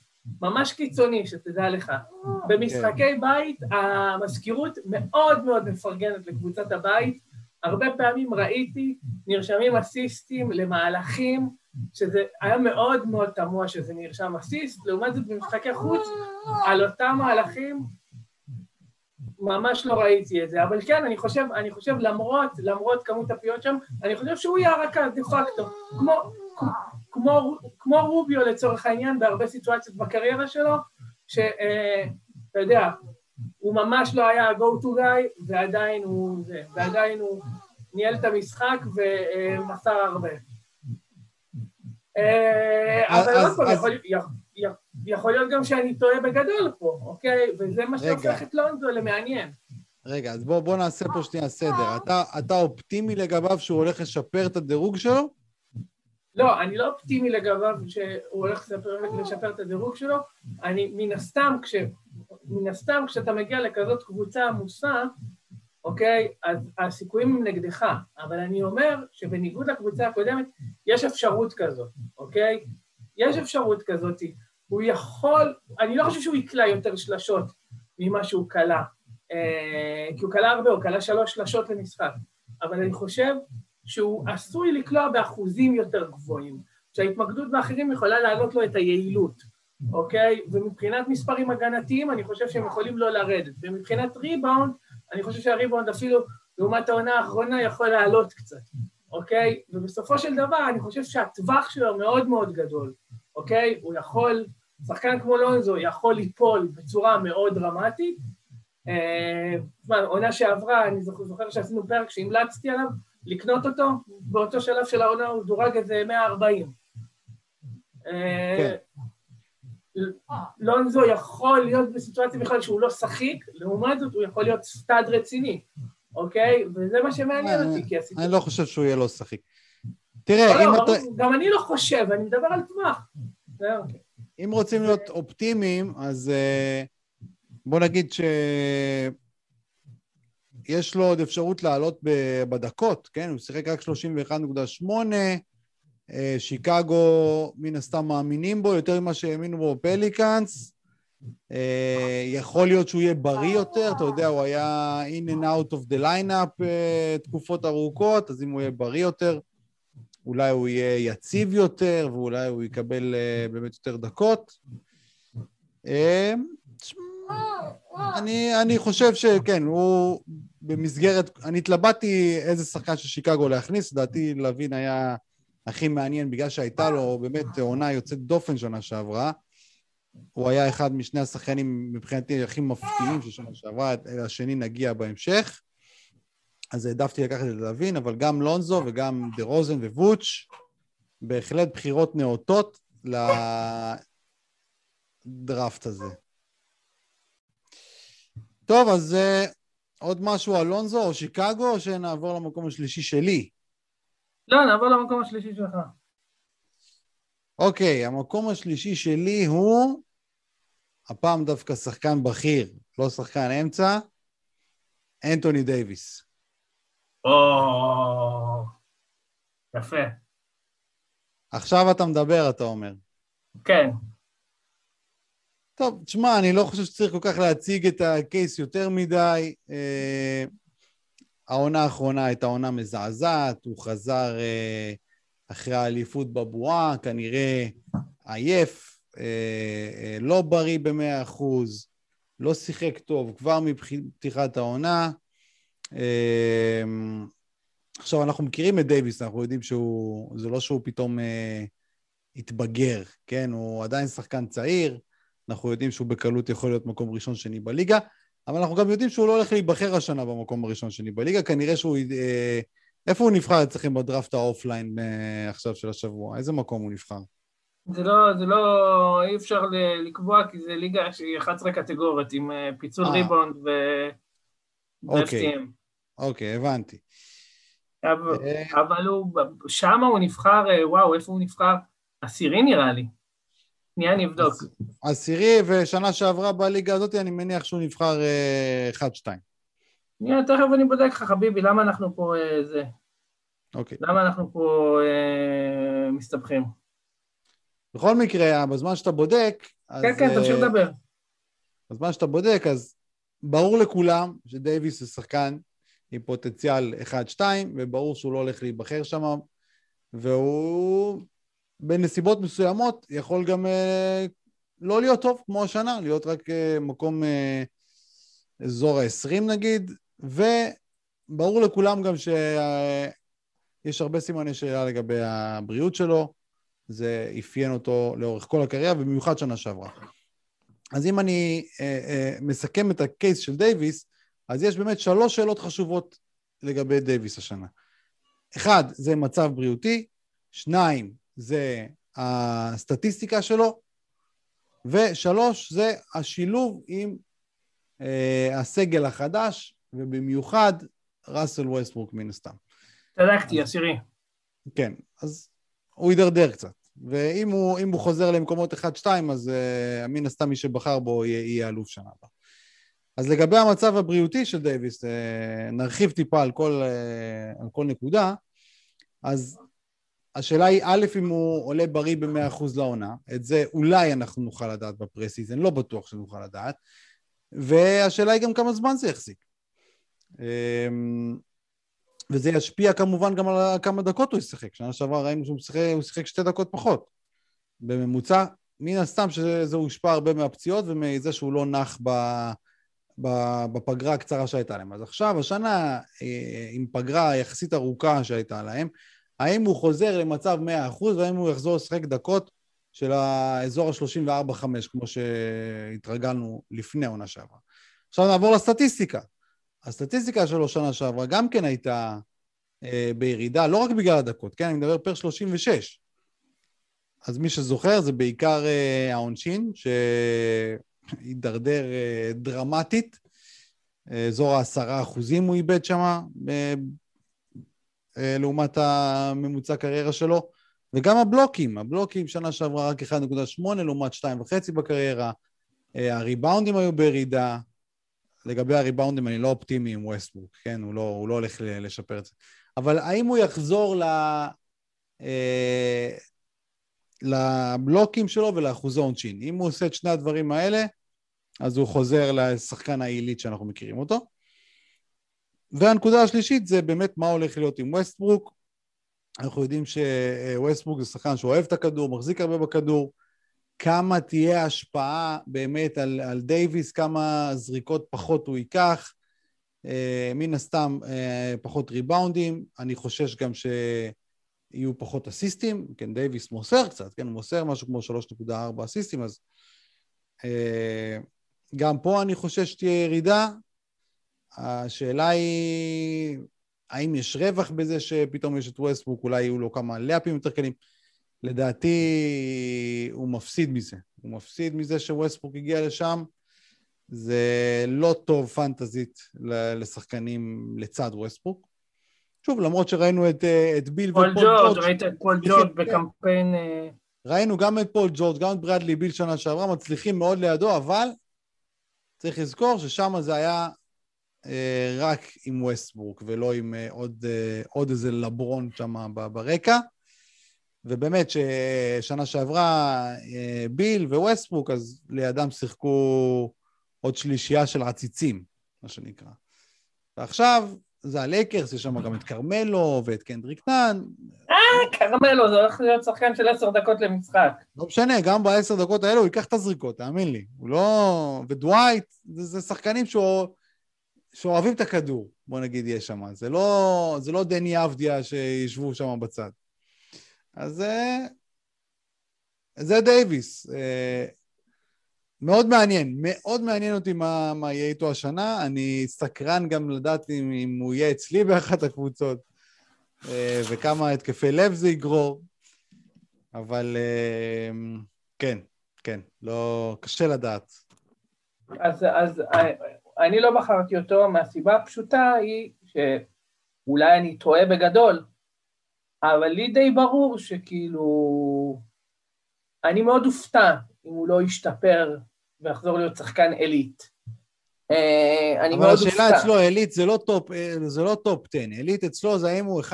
ממש קיצוני, שתדע לך. במשחקי כן. בית המזכירות מאוד מאוד מפרגנת לקבוצת הבית. הרבה פעמים ראיתי נרשמים אסיסטים למהלכים, שזה היה מאוד מאוד תמוה שזה נרשם אסיסט, לעומת זאת במשחקי חוץ, על אותם מהלכים ממש לא ראיתי את זה, אבל כן, אני חושב, אני חושב למרות, למרות כמות הפיות שם, אני חושב שהוא יהיה הרכז דה פקטו, כמו, כמו, כמו רוביו לצורך העניין בהרבה סיטואציות בקריירה שלו, שאתה אה, יודע, הוא ממש לא היה ה-go to guy, ועדיין הוא, זה, ועדיין הוא ניהל את המשחק ומסר הרבה. אה, אבל עוד פעם, יכול, יכול להיות גם שאני טועה בגדול פה, אוקיי? וזה מה שהופך את לונדו למעניין. רגע, אז בוא, בוא נעשה פה שנייה סדר. אתה, אתה אופטימי לגביו שהוא הולך לשפר את הדירוג שלו? לא, אני לא אופטימי לגביו שהוא הולך לשפר, לשפר את הדירוג שלו. אני, מן הסתם, כש, מן הסתם, כשאתה מגיע לכזאת קבוצה עמוסה, אוקיי, אז הסיכויים הם נגדך. אבל אני אומר שבניגוד לקבוצה הקודמת, יש אפשרות כזאת, אוקיי? יש אפשרות כזאת. הוא יכול, אני לא חושב שהוא יקלע יותר שלשות ממה שהוא קלע, אה, כי הוא קלע הרבה, הוא קלע שלוש שלשות למשחק, אבל אני חושב שהוא עשוי לקלוע באחוזים יותר גבוהים, שההתמקדות באחרים יכולה להעלות לו את היעילות, אוקיי? ומבחינת מספרים הגנתיים אני חושב שהם יכולים לא לרדת, ומבחינת ריבאונד, אני חושב שהריבאונד אפילו לעומת העונה האחרונה יכול לעלות קצת, אוקיי? ובסופו של דבר אני חושב שהטווח שלו מאוד מאוד גדול, אוקיי? הוא יכול שחקן כמו לונזו יכול ליפול בצורה מאוד דרמטית. אה, עונה שעברה, אני זוכר שעשינו פרק שהמלצתי עליו, לקנות אותו, באותו שלב של העונה הוא דורג איזה 140. אה, כן. לונזו יכול להיות בסיטואציה בכלל שהוא לא שחיק, לעומת זאת הוא יכול להיות סטאד רציני, אוקיי? וזה מה שמעניין אותי, כי הסיטואציה... אני לא חושב שהוא יהיה לא שחיק. תראה, לא, אם לא, אתה... גם אני לא חושב, אני מדבר על טווח. אם רוצים להיות אופטימיים, אז uh, בוא נגיד שיש לו עוד אפשרות לעלות בדקות, כן? הוא שיחק רק 31.8, uh, שיקגו מן הסתם מאמינים בו יותר ממה שהאמינו בו פליקאנס. Uh, יכול להיות שהוא יהיה בריא יותר, אתה יודע, הוא היה in and out of the lineup uh, תקופות ארוכות, אז אם הוא יהיה בריא יותר, אולי הוא יהיה יציב יותר, ואולי הוא יקבל באמת יותר דקות. אני, אני חושב שכן, הוא במסגרת, אני התלבטתי איזה שחקן של שיקגו להכניס, לדעתי לוין היה הכי מעניין בגלל שהייתה לו באמת עונה יוצאת דופן שנה שעברה. הוא היה אחד משני השחקנים מבחינתי הכי מפתיעים של שנה שעברה, השני נגיע בהמשך. אז העדפתי לקחת את לוין, אבל גם לונזו וגם דה רוזן ווואץ', בהחלט בחירות נאותות לדראפט הזה. טוב, אז uh, עוד משהו על לונזו או שיקגו, או שנעבור למקום השלישי שלי? לא, נעבור למקום השלישי שלך. אוקיי, המקום השלישי שלי הוא, הפעם דווקא שחקן בכיר, לא שחקן אמצע, אנטוני דייוויס. או, יפה. עכשיו אתה מדבר, אתה אומר. כן. טוב, תשמע, אני לא חושב שצריך כל כך להציג את הקייס יותר מדי. העונה האחרונה הייתה עונה מזעזעת, הוא חזר אה, אחרי האליפות בבועה, כנראה עייף, אה, אה, לא בריא במאה אחוז, לא שיחק טוב כבר מפתיחת העונה. אה, עכשיו, אנחנו מכירים את דייוויס, אנחנו יודעים שהוא, זה לא שהוא פתאום אה, התבגר, כן? הוא עדיין שחקן צעיר, אנחנו יודעים שהוא בקלות יכול להיות מקום ראשון שני בליגה, אבל אנחנו גם יודעים שהוא לא הולך להיבחר השנה במקום הראשון שני בליגה, כנראה שהוא... אה, איפה הוא נבחר אצלכם בדראפט ה offline אה, עכשיו של השבוע? איזה מקום הוא נבחר? זה לא, זה לא, אי אפשר לקבוע, כי זה ליגה שהיא 11 קטגוריות, עם אה, פיצול אה. ריבאונד ו... אוקיי, אוקיי, הבנתי. אבל, אבל הוא, שמה הוא נבחר, וואו, איפה הוא נבחר? עשירי נראה לי. שנייה אני אבדוק. עשירי, ושנה שעברה בליגה הזאת אני מניח שהוא נבחר 1-2. אה, שנייה, תכף אני בודק לך, חביבי, למה אנחנו פה אה, זה? אוקיי. למה אנחנו פה אה, מסתבכים? בכל מקרה, בזמן שאתה בודק... כן, כן, תמשיך לדבר. בזמן שאתה בודק, אז ברור לכולם שדייוויס הוא שחקן עם פוטנציאל 1-2, וברור שהוא לא הולך להיבחר שם, והוא בנסיבות מסוימות יכול גם אה, לא להיות טוב כמו השנה, להיות רק אה, מקום אה, אזור ה-20 נגיד, וברור לכולם גם שיש הרבה סימני שאלה לגבי הבריאות שלו, זה אפיין אותו לאורך כל הקריירה, ובמיוחד שנה שעברה. אז אם אני אה, אה, מסכם את הקייס של דייוויס, אז יש באמת שלוש שאלות חשובות לגבי דייוויס השנה. אחד, זה מצב בריאותי, שניים, זה הסטטיסטיקה שלו, ושלוש, זה השילוב עם אה, הסגל החדש, ובמיוחד ראסל ווסטברוק מן הסתם. צדקתי, עשירי. כן, אז הוא יידרדר קצת. ואם הוא, הוא חוזר למקומות 1-2, אז uh, מן הסתם מי שבחר בו יהיה, יהיה אלוף שנה הבאה. אז לגבי המצב הבריאותי של דייוויס, uh, נרחיב טיפה על כל, uh, על כל נקודה. אז השאלה היא, א', אם הוא עולה בריא ב-100% לעונה, את זה אולי אנחנו נוכל לדעת בפרסיזן, לא בטוח שנוכל לדעת, והשאלה היא גם כמה זמן זה יחזיק. אמ, וזה ישפיע כמובן גם על כמה דקות הוא ישחק. שנה שעברה ראינו שהוא שיחק, שיחק שתי דקות פחות. בממוצע, מן הסתם שזה הושפע הרבה מהפציעות ומזה שהוא לא נח ב, בפגרה הקצרה שהייתה להם. אז עכשיו, השנה, אה, עם פגרה יחסית ארוכה שהייתה להם, האם הוא חוזר למצב 100% והאם הוא יחזור לשחק דקות של האזור ה-34-5, כמו שהתרגלנו לפני העונה שעברה. עכשיו נעבור לסטטיסטיקה. הסטטיסטיקה שלו שנה שעברה גם כן הייתה אה, בירידה, לא רק בגלל הדקות, כן? אני מדבר פר 36. אז מי שזוכר זה בעיקר אה, העונשין, שהידרדר אה, דרמטית. אזור העשרה אחוזים הוא איבד שם לעומת הממוצע קריירה שלו, וגם הבלוקים, הבלוקים שנה שעברה רק 1.8 לעומת 2.5 בקריירה, אה, הריבאונדים היו בירידה, לגבי הריבאונדים אני לא אופטימי עם ווסטבורק, כן? הוא לא, הוא לא הולך לשפר את זה. אבל האם הוא יחזור ל... אה, לבלוקים שלו ולאחוזי עונשין? אם הוא עושה את שני הדברים האלה, אז הוא חוזר לשחקן העילית שאנחנו מכירים אותו. והנקודה השלישית זה באמת מה הולך להיות עם ווסטברוק. אנחנו יודעים שווסטברוק זה שחקן שאוהב את הכדור, מחזיק הרבה בכדור. כמה תהיה השפעה באמת על, על דייוויס, כמה זריקות פחות הוא ייקח. אה, מן הסתם אה, פחות ריבאונדים, אני חושש גם שיהיו פחות אסיסטים, כן, דייוויס מוסר קצת, כן, הוא מוסר משהו כמו 3.4 אסיסטים, אז אה, גם פה אני חושש שתהיה ירידה. השאלה היא, האם יש רווח בזה שפתאום יש את ווסטברוק, אולי יהיו לו כמה לייאפים יותר קלים? לדעתי הוא מפסיד מזה. הוא מפסיד מזה שווסטברוק הגיע לשם. זה לא טוב פנטזית לשחקנים לצד ווסטברוק. שוב, למרות שראינו את, את ביל ופול ג'ורג', ראית את פול ג'ורג' בקמפיין... אה, ראינו גם את פול ג'ורג', גם את ברדלי ביל שנה שעברה, מצליחים מאוד לידו, אבל צריך לזכור ששם זה היה רק עם ווסטברוק ולא עם אה, עוד, אה, עוד איזה לברון שם ברקע. ובאמת, ששנה שעברה אה, ביל וווסטברוק, אז לידם שיחקו עוד שלישייה של עציצים, מה שנקרא. ועכשיו זה הלייקרס, יש שם גם את כרמלו ואת קנדריק נאן. אה, כרמלו, זה הולך להיות שחקן של עשר דקות למשחק. לא משנה, גם בעשר דקות האלה הוא ייקח את הזריקות, תאמין לי. הוא לא... ודווייט, זה, זה שחקנים שהוא... שאוהבים את הכדור, בוא נגיד, יש שם. זה לא, זה לא דני אבדיה שישבו שם בצד. אז זה דייוויס. אה, מאוד מעניין, מאוד מעניין אותי מה, מה יהיה איתו השנה. אני סקרן גם לדעת אם, אם הוא יהיה אצלי באחת הקבוצות, אה, וכמה התקפי לב זה יגרור. אבל אה, כן, כן, לא, קשה לדעת. אז, אז אני לא בחרתי אותו מהסיבה הפשוטה היא שאולי אני טועה בגדול, אבל לי די ברור שכאילו... אני מאוד אופתע אם הוא לא ישתפר ויחזור להיות שחקן עילית. אה, אני מאוד אופתע. אבל השאלה אצלו, עילית זה לא top, אה, זה לא top 10, עילית אצלו זה האם הוא 1-2.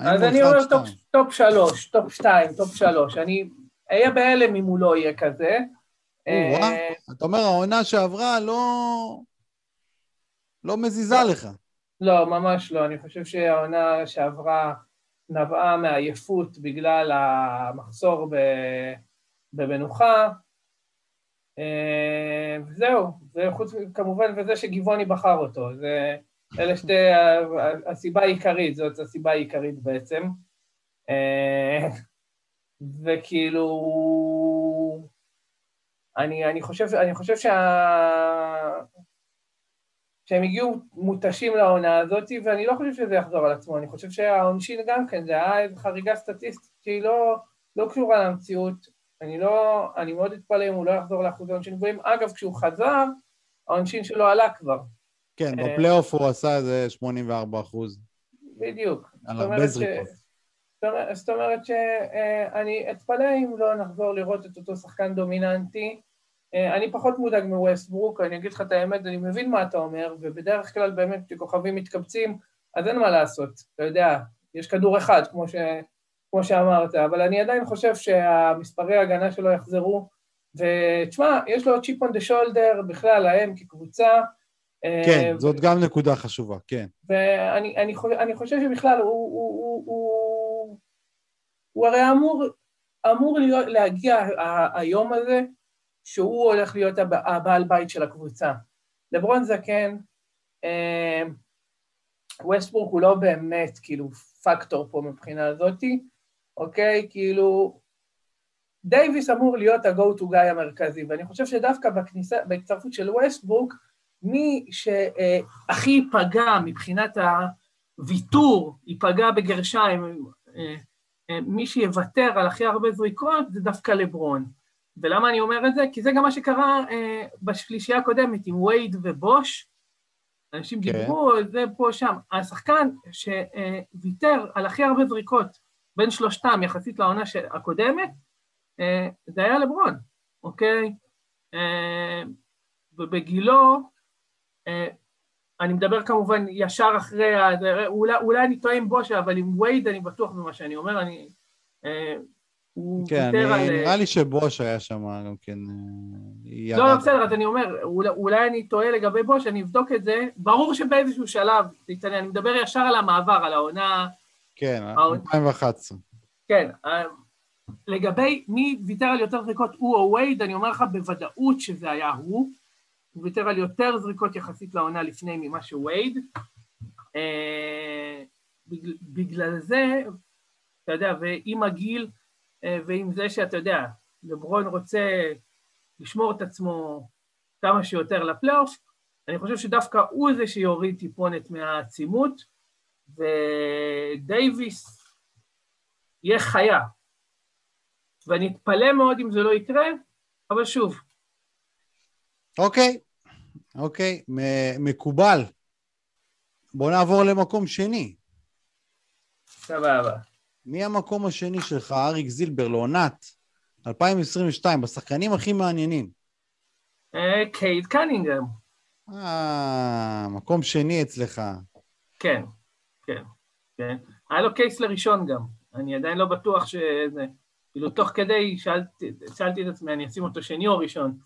אז אני אומר top, top 3, top 2, top 3. אני אהיה בהלם אם הוא לא יהיה כזה. אה, אתה אומר, העונה שעברה לא... לא מזיזה לא. לך. לא, ממש לא. אני חושב שהעונה שעברה נבעה מעייפות בגלל המחסור במנוחה. אה, וזהו, זה חוץ כמובן וזה שגבעוני בחר אותו, זה אלה שתי, הסיבה העיקרית, זאת הסיבה העיקרית בעצם. אה, וכאילו, אני, אני חושב, אני חושב שה... שהם הגיעו מותשים לעונה הזאת, ואני לא חושב שזה יחזור על עצמו, אני חושב שהעונשין גם כן, זה היה איזו חריגה סטטיסטית שהיא לא, לא קשורה למציאות, אני לא, אני מאוד אתפלא אם הוא לא יחזור לאחוזי עונשין גבוהים. אגב, כשהוא חזר, העונשין שלו עלה כבר. כן, אה, בפלייאוף הוא עשה איזה 84 אחוז. בדיוק. על הרבה זריקות. זאת אומרת שאני אתפלא אם לא נחזור לראות את אותו שחקן דומיננטי. אה, אני פחות מודאג מווסטברוק, אני אגיד לך את האמת, אני מבין מה אתה אומר, ובדרך כלל באמת כשכוכבים מתקבצים, אז אין מה לעשות, אתה יודע, יש כדור אחד, כמו ש... כמו שאמרת, אבל אני עדיין חושב שהמספרי ההגנה שלו יחזרו, ותשמע, יש לו צ'יפ און דה שולדר בכלל, להם כקבוצה. כן, ו... זאת גם נקודה חשובה, כן. ואני אני, אני חושב שבכלל הוא, הוא, הוא, הוא, הוא הרי אמור, אמור להיות, להגיע היום הזה שהוא הולך להיות הבעל בית של הקבוצה. לברון זקן, ווסטברוק הוא לא באמת כאילו פקטור פה מבחינה הזאתי, אוקיי? כאילו, דייוויס אמור להיות ה-go to guy המרכזי, ואני חושב שדווקא בכניסה, בהצטרפות של ווסטברוק, מי שהכי ייפגע מבחינת הוויתור, ייפגע בגרשיים, אה, אה, מי שיוותר על הכי הרבה זריקות זה דווקא לברון. ולמה אני אומר את זה? כי זה גם מה שקרה אה, בשלישייה הקודמת עם וייד ובוש. אנשים כן. דיברו על זה פה, שם. השחקן שוויתר על הכי הרבה זריקות בין שלושתם יחסית לעונה הקודמת, אה, זה היה לברון, אוקיי? אה, ובגילו, אה, אני מדבר כמובן ישר אחרי, אולי, אולי אני טועה עם בושה, אבל עם וייד אני בטוח במה שאני אומר, אני... כן, אני, על... נראה לי שבוש היה שם גם כן... לא, לא, בסדר, אז אני אומר, אולי, אולי אני טועה לגבי בוש, אני אבדוק את זה. ברור שבאיזשהו שלב, אני מדבר ישר על המעבר, על העונה כן, 2011. כן, אה, לגבי מי ויתר על יותר זריקות, הוא או וייד, אני אומר לך בוודאות שזה היה הוא. הוא ויתר על יותר זריקות יחסית לעונה לפני ממה שווייד. אה, בגלל זה, אתה יודע, ועם הגיל אה, ועם זה שאתה יודע, לברון רוצה לשמור את עצמו כמה שיותר לפלייאוף, אני חושב שדווקא הוא זה שיוריד טיפונת מהעצימות, ודייוויס יהיה חיה. ואני אתפלא מאוד אם זה לא יקרה, אבל שוב. אוקיי, אוקיי, מקובל. בוא נעבור למקום שני. סבבה. מי המקום השני שלך, אריק זילבר, לעונת 2022, בשחקנים הכי מעניינים? אה, קייד קנינגהם. אה, מקום שני אצלך. כן, כן, כן. היה לו קייס לראשון גם. אני עדיין לא בטוח שזה... כאילו, תוך כדי שאלתי, שאלתי את עצמי, אני אשים אותו שני או ראשון.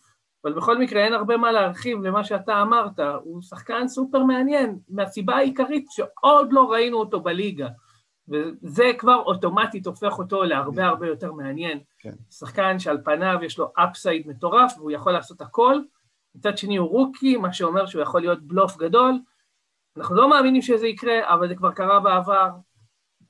אבל בכל מקרה, אין הרבה מה להרחיב למה שאתה אמרת. הוא שחקן סופר מעניין, מהסיבה העיקרית שעוד לא ראינו אותו בליגה. וזה כבר אוטומטית הופך אותו להרבה כן. הרבה יותר מעניין. כן. שחקן שעל פניו יש לו אפסייד מטורף והוא יכול לעשות הכל. מצד שני הוא רוקי, מה שאומר שהוא יכול להיות בלוף גדול. אנחנו לא מאמינים שזה יקרה, אבל זה כבר קרה בעבר,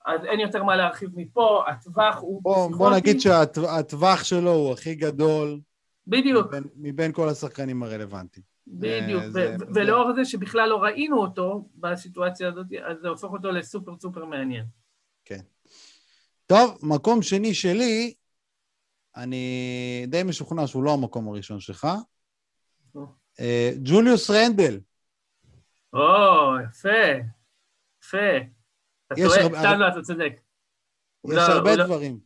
אז אין יותר מה להרחיב מפה, הטווח הוא בוא, פסיכוטי. בוא נגיד שהטווח שלו הוא הכי גדול. בדיוק. מבין, מבין כל השחקנים הרלוונטיים. בדיוק, זה, זה, ולאור זה שבכלל לא ראינו אותו בסיטואציה הזאת, אז זה הופך אותו לסופר סופר מעניין. כן. טוב, מקום שני שלי, אני די משוכנע שהוא לא המקום הראשון שלך. אה, ג'וליוס רנדל. או, יפה, יפה. אתה טועה, לא, אתה צודק. יש לא- הרבה לא- דברים.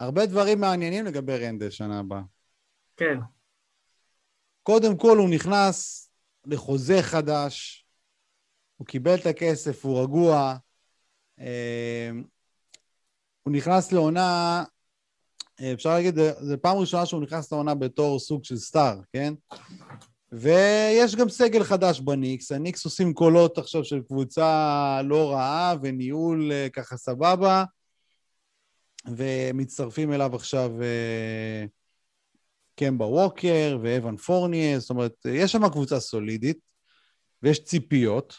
הרבה דברים מעניינים לגבי רנדל שנה הבאה. כן. קודם כל הוא נכנס לחוזה חדש, הוא קיבל את הכסף, הוא רגוע, אמ, הוא נכנס לעונה, אפשר להגיד, זו פעם ראשונה שהוא נכנס לעונה בתור סוג של סטאר, כן? ויש גם סגל חדש בניקס, הניקס עושים קולות עכשיו של קבוצה לא רעה וניהול אה, ככה סבבה, ומצטרפים אליו עכשיו אה, קמבה ווקר ואוון פורנייה, זאת אומרת, יש שם קבוצה סולידית ויש ציפיות,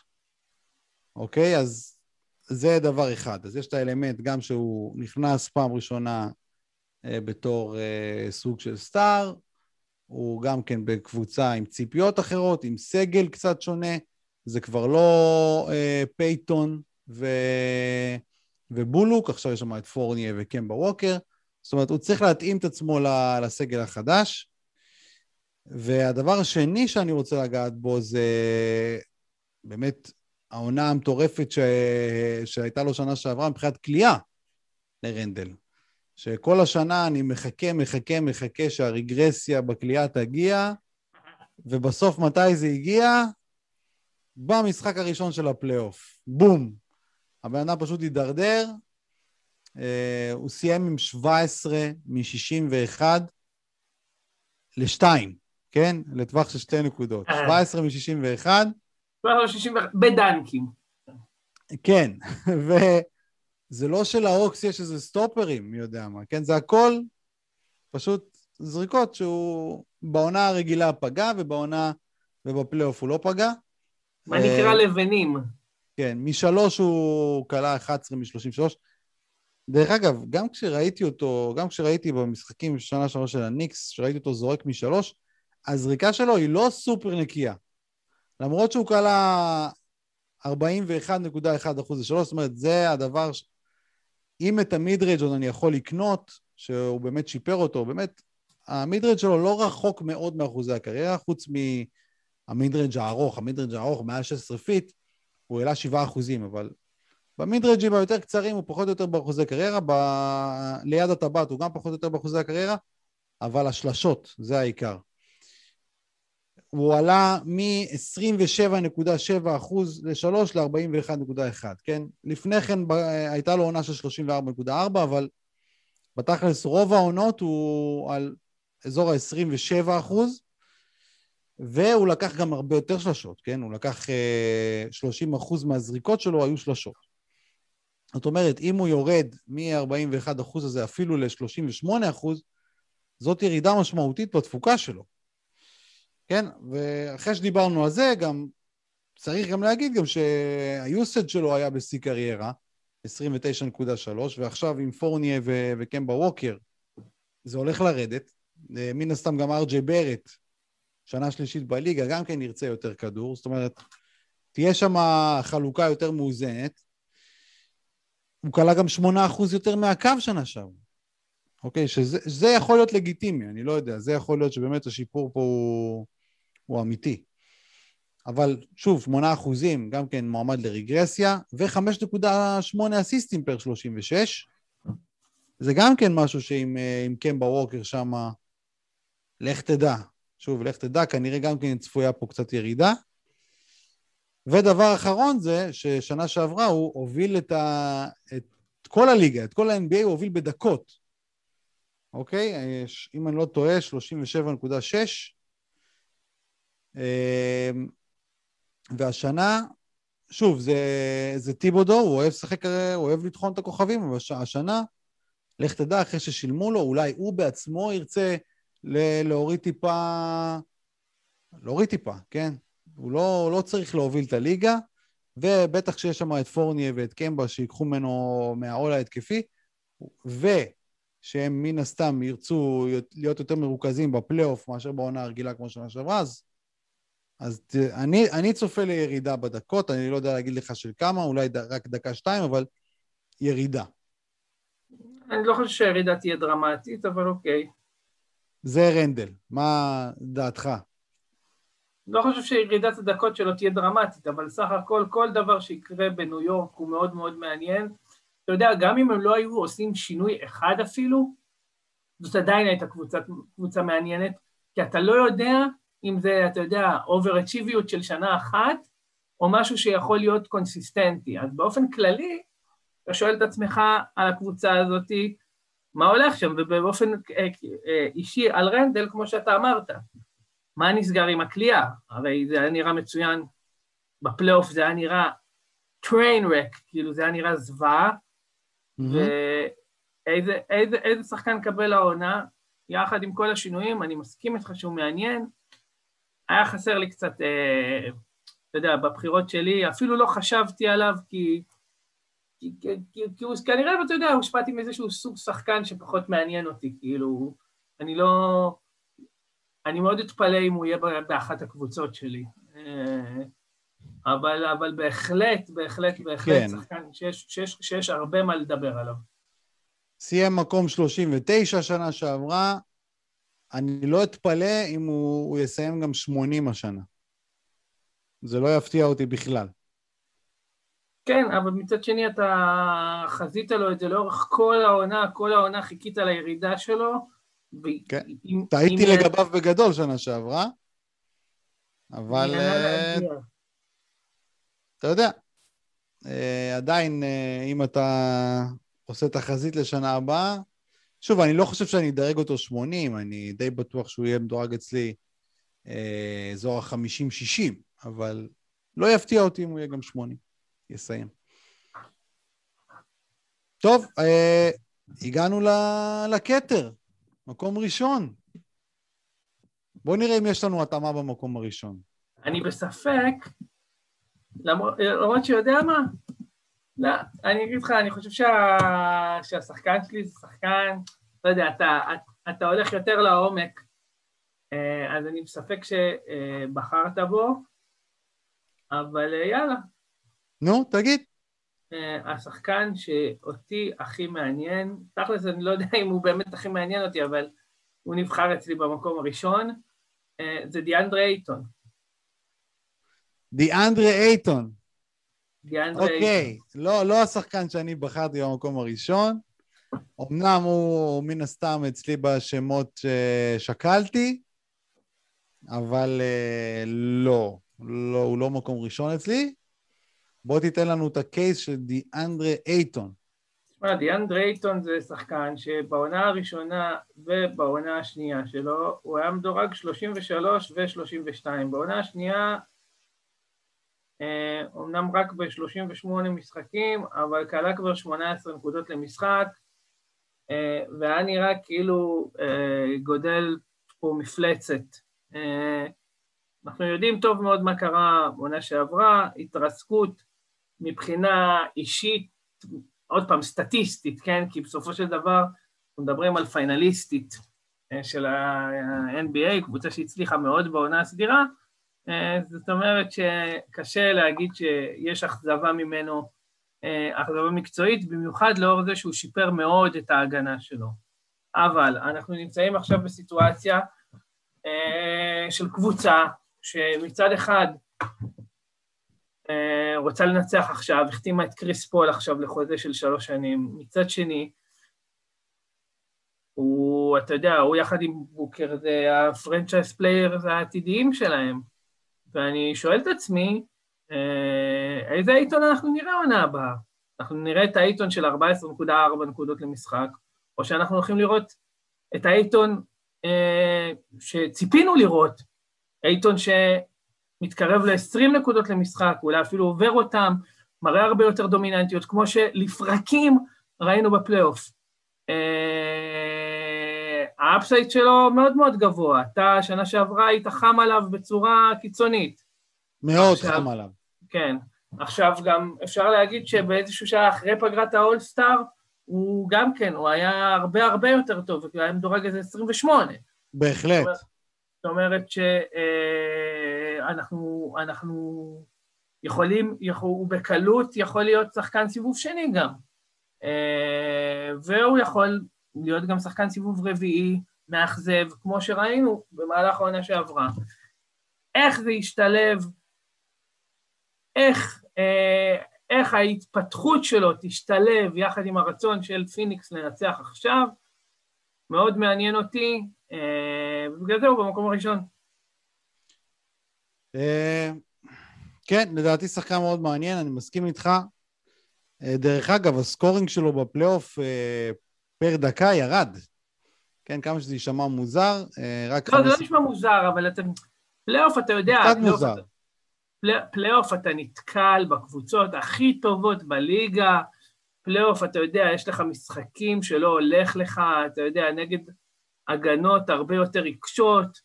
אוקיי? אז זה דבר אחד. אז יש את האלמנט גם שהוא נכנס פעם ראשונה אה, בתור אה, סוג של star, הוא גם כן בקבוצה עם ציפיות אחרות, עם סגל קצת שונה, זה כבר לא אה, פייטון ו... ובולוק, עכשיו יש שם את פורניה וקמבה ווקר, זאת אומרת, הוא צריך להתאים את עצמו לסגל החדש. והדבר השני שאני רוצה לגעת בו זה באמת העונה המטורפת ש... שהייתה לו שנה שעברה מבחינת כליאה לרנדל. שכל השנה אני מחכה, מחכה, מחכה שהרגרסיה בכלייה תגיע, ובסוף מתי זה הגיע? במשחק הראשון של הפלייאוף. בום. הבן אדם פשוט הידרדר, הוא סיים עם 17 מ-61 ל-2, כן? לטווח של שתי נקודות. 17 אה. מ-61. בדנקים. כן, וזה לא שלהוקס יש איזה סטופרים, מי יודע מה, כן? זה הכל פשוט זריקות שהוא בעונה הרגילה פגע, ובעונה ובפלייאוף הוא לא פגע. מה נקרא אה, לבנים. כן, משלוש הוא כלה 11 מ-33. דרך אגב, גם כשראיתי אותו, גם כשראיתי במשחקים שנה שלוש של הניקס, כשראיתי אותו זורק משלוש, הזריקה שלו היא לא סופר נקייה. למרות שהוא קלע 41.1 אחוז לשלוש, זאת אומרת, זה הדבר, ש... אם את המידרייג' עוד אני יכול לקנות, שהוא באמת שיפר אותו, באמת, ה midrange שלו לא רחוק מאוד מאחוזי הקריירה, חוץ מה midrange הארוך, ה midrange הארוך, מעל 16 feet, הוא העלה 7 אחוזים, אבל ב midrange ים היותר קצרים הוא פחות או יותר באחוזי קריירה, ב... ליד הטבעת הוא גם פחות או יותר באחוזי הקריירה, אבל השלשות, זה העיקר. הוא עלה מ-27.7% ל-3 ל-41.1, כן? לפני כן הייתה לו עונה של 34.4, אבל בתכלס רוב העונות הוא על אזור ה-27 והוא לקח גם הרבה יותר שלשות, כן? הוא לקח 30 אה, מהזריקות שלו היו שלשות. זאת אומרת, אם הוא יורד מ-41% הזה אפילו ל-38%, זאת ירידה משמעותית בתפוקה שלו. כן? ואחרי שדיברנו על זה, גם צריך גם להגיד גם שהיוסד שלו היה בשיא קריירה, 29.3, ועכשיו עם פורניה ו- וקמבה ווקר, זה הולך לרדת. אה, מן הסתם גם ארג'י ברט, שנה שלישית בליגה, גם כן ירצה יותר כדור. זאת אומרת, תהיה שם חלוקה יותר מאוזנת. הוא כלה גם 8% יותר מהקו שנה שעברה. אוקיי? שזה יכול להיות לגיטימי, אני לא יודע. זה יכול להיות שבאמת השיפור פה הוא, הוא אמיתי. אבל שוב, 8 אחוזים, גם כן מועמד לרגרסיה, ו-5.8 אסיסטים פר 36. זה גם כן משהו שעם אה, קמבה ווקר שם, לך תדע. שוב, לך תדע, כנראה גם כן צפויה פה קצת ירידה. ודבר אחרון זה ששנה שעברה הוא הוביל את, ה... את כל הליגה, את כל ה-NBA הוא הוביל בדקות. אוקיי? אם אני לא טועה, 37.6. והשנה, שוב, זה, זה טיבודו, הוא אוהב לשחק, הוא אוהב לטחון את הכוכבים, אבל השנה, לך תדע, אחרי ששילמו לו, אולי הוא בעצמו ירצה להוריד טיפה, להוריד טיפה, כן? הוא לא, לא צריך להוביל את הליגה, ובטח שיש שם את פורניה ואת קמבה שיקחו ממנו מהעול ההתקפי, ושהם מן הסתם ירצו להיות יותר מרוכזים בפלייאוף מאשר בעונה הרגילה כמו שנה שעברה, אז אז אני, אני צופה לירידה בדקות, אני לא יודע להגיד לך של כמה, אולי ד, רק דקה-שתיים, אבל ירידה. אני לא חושב שהירידה תהיה דרמטית, אבל אוקיי. זה רנדל, מה דעתך? לא חושב שירידת הדקות שלו תהיה דרמטית, אבל סך הכל, כל דבר שיקרה בניו יורק הוא מאוד מאוד מעניין. אתה יודע, גם אם הם לא היו עושים שינוי אחד אפילו, זאת עדיין הייתה קבוצה, קבוצה מעניינת, כי אתה לא יודע אם זה, אתה יודע, אובר-אצ'יביות של שנה אחת, או משהו שיכול להיות קונסיסטנטי. אז באופן כללי, אתה שואל את עצמך על הקבוצה הזאת, מה הולך שם, ובאופן אה, אה, אישי על רנדל, כמו שאתה אמרת, מה נסגר עם הכלייה? הרי זה היה נראה מצוין, בפלייאוף זה היה נראה train wreck, כאילו זה היה נראה זוועה, mm-hmm. ואיזה איזה, איזה שחקן קבל העונה, יחד עם כל השינויים, אני מסכים איתך שהוא מעניין, היה חסר לי קצת, אה, אתה יודע, בבחירות שלי, אפילו לא חשבתי עליו כי... כי, כי, כי הוא כנראה, אתה יודע, הושפעתי מאיזשהו סוג שחקן שפחות מעניין אותי, כאילו, אני לא... אני מאוד אתפלא אם הוא יהיה באחת הקבוצות שלי. אה, אבל, אבל בהחלט, בהחלט, בהחלט כן. שחקן שיש, שיש, שיש הרבה מה לדבר עליו. סיים מקום 39 שנה שעברה, אני לא אתפלא אם הוא, הוא יסיים גם 80 השנה. זה לא יפתיע אותי בכלל. כן, אבל מצד שני אתה חזית לו את זה לאורך כל העונה, כל העונה חיכית לירידה שלו. כן, טעיתי. לגביו בגדול שנה שעברה, אבל uh, אתה יודע, uh, עדיין uh, אם אתה עושה תחזית לשנה הבאה, שוב, אני לא חושב שאני אדרג אותו 80, אני די בטוח שהוא יהיה מדורג אצלי אה, אזור ה-50-60, אבל לא יפתיע אותי אם הוא יהיה גם 80. יסיים. טוב, אה, הגענו לכתר, מקום ראשון. בואו נראה אם יש לנו התאמה במקום הראשון. אני בספק, למרות שיודע מה, לא, אני אגיד לך, אני חושב שה... שהשחקן שלי זה שחקן, לא יודע, אתה, אתה הולך יותר לעומק, אה, אז אני בספק שבחרת בו, אבל אה, יאללה. נו, תגיד. אה, השחקן שאותי הכי מעניין, תכלס אני לא יודע אם הוא באמת הכי מעניין אותי, אבל הוא נבחר אצלי במקום הראשון, זה דיאנדרה אייטון. דיאנדרה אייטון. אוקיי, לא, לא השחקן שאני בחרתי במקום הראשון. אמנם הוא מן הסתם אצלי בשמות ששקלתי, אבל אה, לא, לא, הוא לא מקום ראשון אצלי. בוא תיתן לנו את הקייס של דיאנדרה אייטון. תשמע, דיאנדרה אייטון זה שחקן שבעונה הראשונה ובעונה השנייה שלו הוא היה מדורג 33 ו-32. בעונה השנייה אומנם רק ב-38 משחקים, אבל כלה כבר 18 נקודות למשחק, והיה נראה כאילו גודל פה מפלצת. אנחנו יודעים טוב מאוד מה קרה בעונה שעברה, התרסקות מבחינה אישית, עוד פעם, סטטיסטית, כן? כי בסופו של דבר אנחנו מדברים על פיינליסטית אה, של ה-NBA, קבוצה שהצליחה מאוד בעונה הסדירה, אה, זאת אומרת שקשה להגיד שיש אכזבה ממנו, אה, אכזבה מקצועית, במיוחד לאור זה שהוא שיפר מאוד את ההגנה שלו. אבל אנחנו נמצאים עכשיו בסיטואציה של קבוצה שמצד אחד רוצה לנצח עכשיו, החתימה את קריס פול עכשיו לחוזה של שלוש שנים, מצד שני, הוא, אתה יודע, הוא יחד עם בוקר, זה ה franchise players העתידיים שלהם. ואני שואל את עצמי, אה, איזה עיתון אנחנו נראה עונה הבאה? אנחנו נראה את העיתון של 14.4 נקודות למשחק, או שאנחנו הולכים לראות את העיתון אה, שציפינו לראות, אייטון שמתקרב ל-20 נקודות למשחק, אולי אפילו עובר אותם, מראה הרבה יותר דומיננטיות, כמו שלפרקים ראינו בפלייאוף. אה, ה upside שלו מאוד מאוד גבוה, אתה שנה שעברה היית חם עליו בצורה קיצונית. מאוד עכשיו, חם עליו. כן. עכשיו גם אפשר להגיד שבאיזשהו שעה אחרי פגרת האולסטאר, הוא גם כן, הוא היה הרבה הרבה יותר טוב, הוא היה מדורג איזה 28. בהחלט. זאת אומרת שאנחנו אנחנו יכולים, יכול, הוא בקלות יכול להיות שחקן סיבוב שני גם. אה, והוא יכול להיות גם שחקן סיבוב רביעי, מאכזב, כמו שראינו במהלך העונה שעברה. איך זה ישתלב, איך, אה, איך ההתפתחות שלו תשתלב יחד עם הרצון של פיניקס לנצח עכשיו, מאוד מעניין אותי, ובגלל זה הוא במקום הראשון. אה, כן, לדעתי שחקן מאוד מעניין, אני מסכים איתך. אה, דרך אגב, ה scoring שלו בפלייאוף אה, פר דקה ירד. כן, כמה שזה יישמע מוזר, רק... לא, זה לא נשמע מוזר, אבל אתם... פלייאוף, אתה יודע... קצת מוזר. פלייאוף אתה נתקל בקבוצות הכי טובות בליגה, פלייאוף, אתה יודע, יש לך משחקים שלא הולך לך, אתה יודע, נגד הגנות הרבה יותר עיקשות.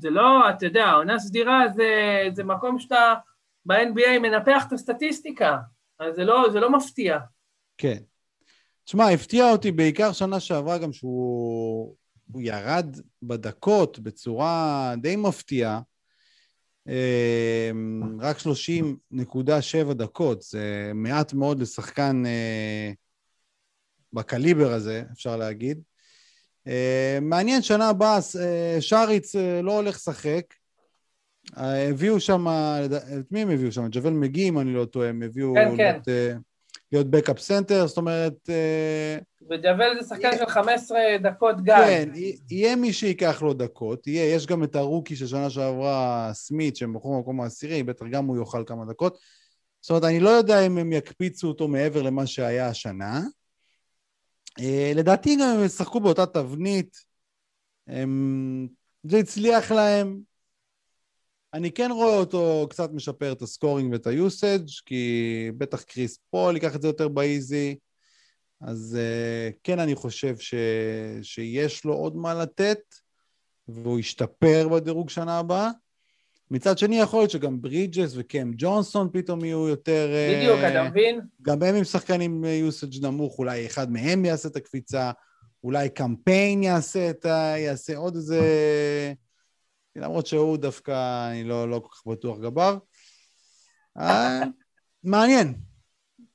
זה לא, אתה יודע, עונה סדירה זה, זה מקום שאתה ב-NBA מנפח את הסטטיסטיקה, אז זה לא, זה לא מפתיע. כן. תשמע, הפתיע אותי בעיקר שנה שעברה גם שהוא ירד בדקות בצורה די מפתיעה. אה, רק 30.7 דקות, זה מעט מאוד לשחקן אה, בקליבר הזה, אפשר להגיד. מעניין, שנה הבאה סאריץ' לא הולך לשחק. הביאו שם, את מי הם הביאו שם? ג'אוול מגי, אם אני לא טועה, הם הביאו כן, כן. להיות, להיות backup center, זאת אומרת... וג'אוול זה שחקן של 15 דקות גג. כן, יהיה מי שייקח לו דקות, יהיה, יש גם את ה rookie של שנה שעברה, סמית, שהם בחרו במקום העשירי, בטח גם הוא יאכל כמה דקות. זאת אומרת, אני לא יודע אם הם יקפיצו אותו מעבר למה שהיה השנה. אה, לדעתי גם הם ישחקו באותה תבנית, הם... זה הצליח להם. אני כן רואה אותו קצת משפר את ה scoring ואת ה usage, כי בטח קריס פול ייקח את זה יותר ב easy. אז אה, כן, אני חושב ש... שיש לו עוד מה לתת, והוא ישתפר בדירוג שנה הבאה. מצד שני, יכול להיות שגם ברידג'ס וקם ג'ונסון פתאום יהיו יותר... בדיוק, uh, אתה מבין? גם הם עם שחקנים יוסאג' נמוך, אולי אחד מהם יעשה את הקפיצה, אולי קמפיין יעשה, את ה... יעשה עוד איזה... למרות שהוא דווקא, אני לא, לא כל כך בטוח גבר. uh, מעניין.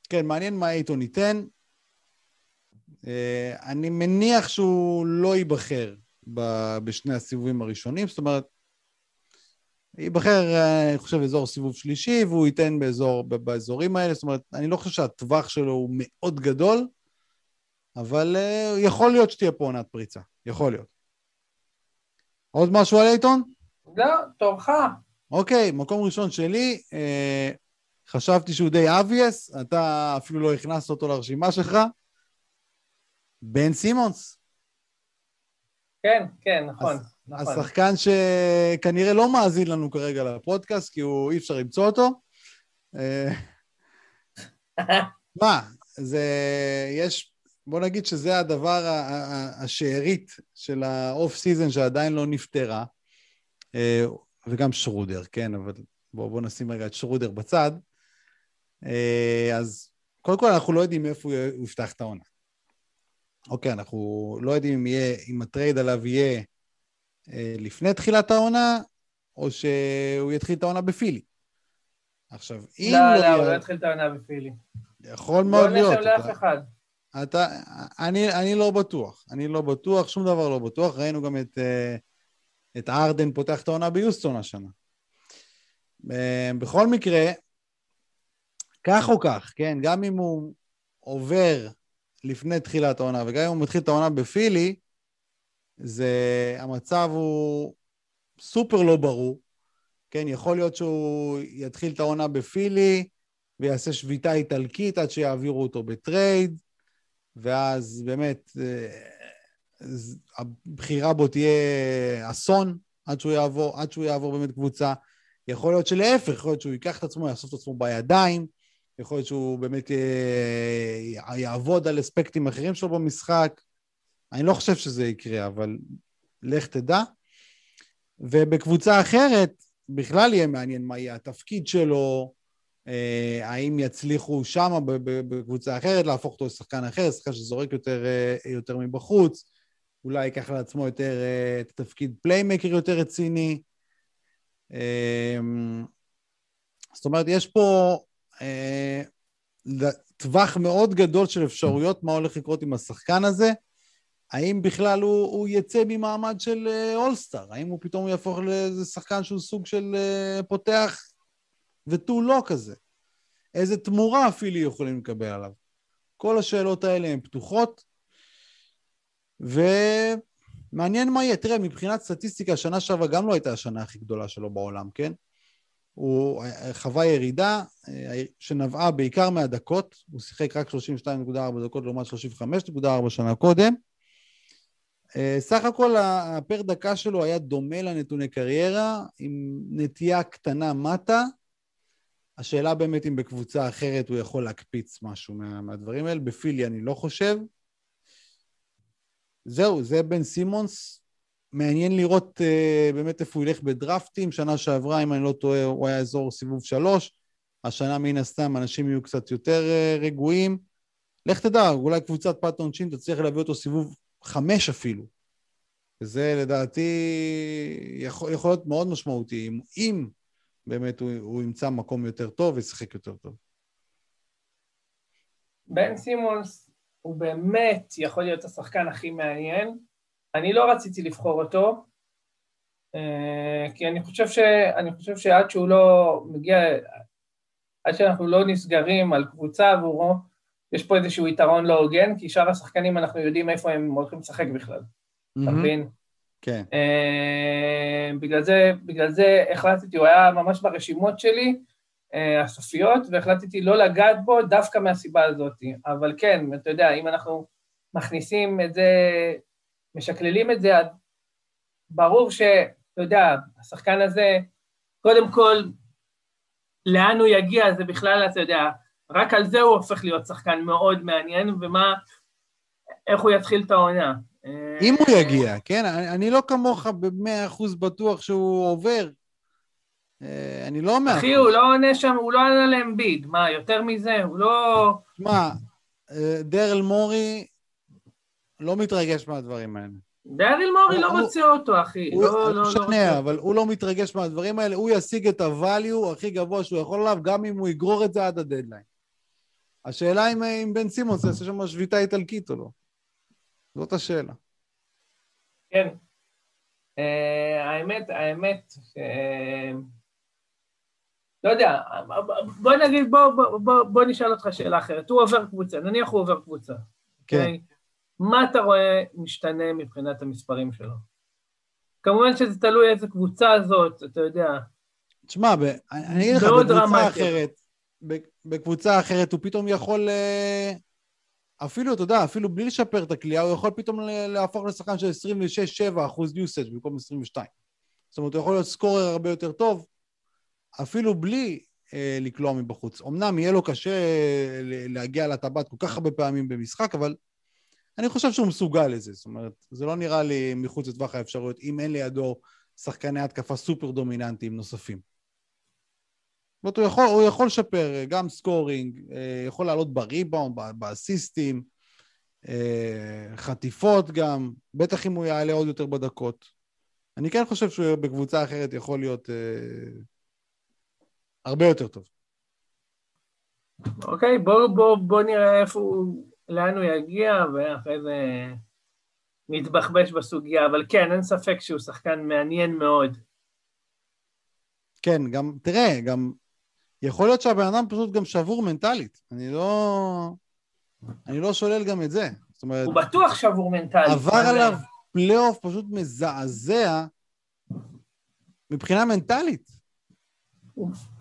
כן, מעניין מה אייטון ייתן. אני מניח שהוא לא ייבחר בשני הסיבובים הראשונים, זאת אומרת, ייבחר, אה, אני חושב, אזור סיבוב שלישי, והוא ייתן באזור, באזורים האלה, זאת אומרת, אני לא חושב שהטווח שלו הוא מאוד גדול, אבל uh, יכול להיות שתהיה פה עונת פריצה, יכול להיות. עוד משהו על אייטון? לא, תורך. אוקיי, מקום ראשון שלי, uh, חשבתי שהוא די אבייס, אתה אפילו לא הכנסת אותו לרשימה שלך. בן סימונס. כן, כן, נכון. אז, נכון. השחקן שכנראה לא מאזין לנו כרגע לפודקאסט, כי הוא, אי אפשר למצוא אותו. אה, מה, זה, יש, בוא נגיד שזה הדבר השארית של ה off season שעדיין לא נפתרה, אה, וגם שרודר, כן, אבל בואו בוא נשים רגע את שרודר בצד. אה, אז קודם כל אנחנו לא יודעים מאיפה הוא יפתח את העונה. אוקיי, אנחנו לא יודעים אם, יהיה, אם הטרייד עליו יהיה לפני תחילת העונה, או שהוא יתחיל את העונה בפילי. עכשיו, אם לא, לא לא, הוא לא. יתחיל את העונה בפילי. יכול לא מאוד להיות. שם לאף אתה- אחד. אתה, אני, אני לא בטוח, אני לא בטוח, שום דבר לא בטוח. ראינו גם את, אה, את ארדן פותח את העונה ביוסטון השנה. אה, בכל מקרה, כך או כך, כן, גם אם הוא עובר לפני תחילת העונה, וגם אם הוא מתחיל את העונה בפילי, זה, המצב הוא סופר לא ברור. כן, יכול להיות שהוא יתחיל את העונה בפילי ויעשה שביתה איטלקית עד שיעבירו אותו ב trade, ואז באמת אה, הבחירה בו תהיה אסון עד שהוא יעבור, עד שהוא יעבור באמת קבוצה. יכול להיות שלהפך, יכול להיות שהוא ייקח את עצמו, יאסוף את עצמו בידיים, יכול להיות שהוא באמת אה, יעבוד על אספקטים אחרים שלו במשחק. אני לא חושב שזה יקרה, אבל לך תדע. ובקבוצה אחרת, בכלל יהיה מעניין מה יהיה התפקיד שלו, אה, האם יצליחו שם בקבוצה אחרת להפוך אותו לשחקן אחר, שחקן שזורק יותר, אה, יותר מבחוץ, אולי ייקח לעצמו יותר אה, את התפקיד פליימקר יותר רציני. אה, זאת אומרת, יש פה אה, טווח מאוד גדול של אפשרויות מה הולך לקרות עם השחקן הזה. האם בכלל הוא, הוא יצא ממעמד של אה, אולסטאר? האם הוא פתאום יהפוך לאיזה שחקן שהוא סוג של אה, פותח ותו לא כזה? איזה תמורה אפילו יכולים לקבל עליו? כל השאלות האלה הן פתוחות, ומעניין מה יהיה. תראה, מבחינת סטטיסטיקה, השנה שעברה גם לא הייתה השנה הכי גדולה שלו בעולם, כן? הוא חווה ירידה אה, שנבעה בעיקר מהדקות, הוא שיחק רק 32.4 דקות לעומת 35.4 שנה קודם. אה, סך הכל הפר דקה שלו היה דומה לנתוני קריירה, עם נטייה קטנה מטה. השאלה באמת אם בקבוצה אחרת הוא יכול להקפיץ משהו מה, מהדברים האלה. בפילי אני לא חושב. זהו, זה בן סימונס. מעניין לראות uh, באמת איפה הוא ילך בדרפטים. שנה שעברה, אם אני לא טועה, הוא היה אזור סיבוב שלוש. השנה מן הסתם אנשים יהיו קצת יותר uh, רגועים. לך תדע, אולי קבוצת פת עונשין תצליח להביא אותו סיבוב חמש אפילו. וזה לדעתי יכול, יכול להיות מאוד משמעותי, אם, אם באמת הוא, הוא ימצא מקום יותר טוב וישחק יותר טוב. בן סימונס הוא באמת יכול להיות השחקן הכי מעניין. אני לא רציתי לבחור אותו, אה, כי אני חושב, ש... אני חושב שעד שהוא לא מגיע, עד שאנחנו לא נסגרים על קבוצה עבורו, יש פה איזשהו יתרון לא הוגן, כי שאר השחקנים אנחנו יודעים איפה הם הולכים לשחק בכלל, אתה מבין? כן. Uh, בגלל זה, בגלל זה החלטתי, הוא היה ממש ברשימות שלי, uh, הסופיות, והחלטתי לא לגעת בו דווקא מהסיבה הזאת. אבל כן, אתה יודע, אם אנחנו מכניסים את זה, משקללים את זה, ברור שאתה יודע, השחקן הזה, קודם כל, לאן הוא יגיע, זה בכלל, אתה יודע, רק על זה הוא הופך להיות שחקן מאוד מעניין, ומה, איך הוא יתחיל את העונה. אם הוא יגיע, כן? אני, לא כמוך במאה אחוז בטוח שהוא עובר. אני לא מאה אחי, הוא לא עונה שם, הוא לא עונה לאמביד. מה, יותר מזה? הוא לא... שמע, דרל מורי לא מתרגש מהדברים האלה. דרל מורי לא רוצה אותו, אחי. הוא לא, לא, משנה, לא אבל הוא לא מתרגש מהדברים האלה, הוא ישיג את הvalue הכי גבוה שהוא יכול עליו, גם אם הוא יגרור את זה עד הדדליין. השאלה אם, אם בן סימונס יעשה שם שביתה איטלקית או לא. זאת השאלה. כן. Uh, האמת, האמת, ש... לא יודע, בוא נגיד, בוא, בוא, בוא, בוא נשאל אותך שאלה אחרת. הוא עובר קבוצה, נניח הוא עובר קבוצה. כן. Okay? מה אתה רואה משתנה מבחינת המספרים שלו? כמובן שזה תלוי איזה קבוצה זאת, אתה יודע. תשמע, אני אגיד לך, בקבוצה אחרת, בקבוצה אחרת הוא פתאום יכול אפילו, אתה יודע, אפילו בלי לשפר את הכלייה, הוא יכול פתאום להפוך לשחקן של 26-7 אחוז usage במקום 22. זאת אומרת, הוא יכול להיות סקורר הרבה יותר טוב, אפילו בלי אה, לקלוע מבחוץ. אמנם יהיה לו קשה אה, להגיע לטבעת כל כך הרבה פעמים במשחק, אבל אני חושב שהוא מסוגל לזה. זאת אומרת, זה לא נראה לי מחוץ לטווח האפשרויות, אם אין לידו שחקני התקפה סופר דומיננטיים נוספים. זאת אומרת, הוא יכול, הוא יכול לשפר אה, גם scoring, אה, יכול לעלות בריבאונד, באסיסטים, אה, חטיפות גם, בטח אם הוא יעלה עוד יותר בדקות. אני כן חושב שהוא בקבוצה אחרת יכול להיות הרבה יותר טוב. אוקיי, בוא, בוא, בוא נראה איפה הוא, לאן הוא יגיע, ואחרי זה נתבחבש בסוגיה, אבל כן, אין ספק שהוא שחקן מעניין מאוד. כן, גם, תראה, גם יכול להיות שהבן אדם פשוט גם שבור מנטלית. אני לא... אני לא שולל גם את זה. זאת אומרת... הוא בטוח שבור מנטלית. עבר עליו פלייאוף פשוט מזעזע מבחינה מנטלית.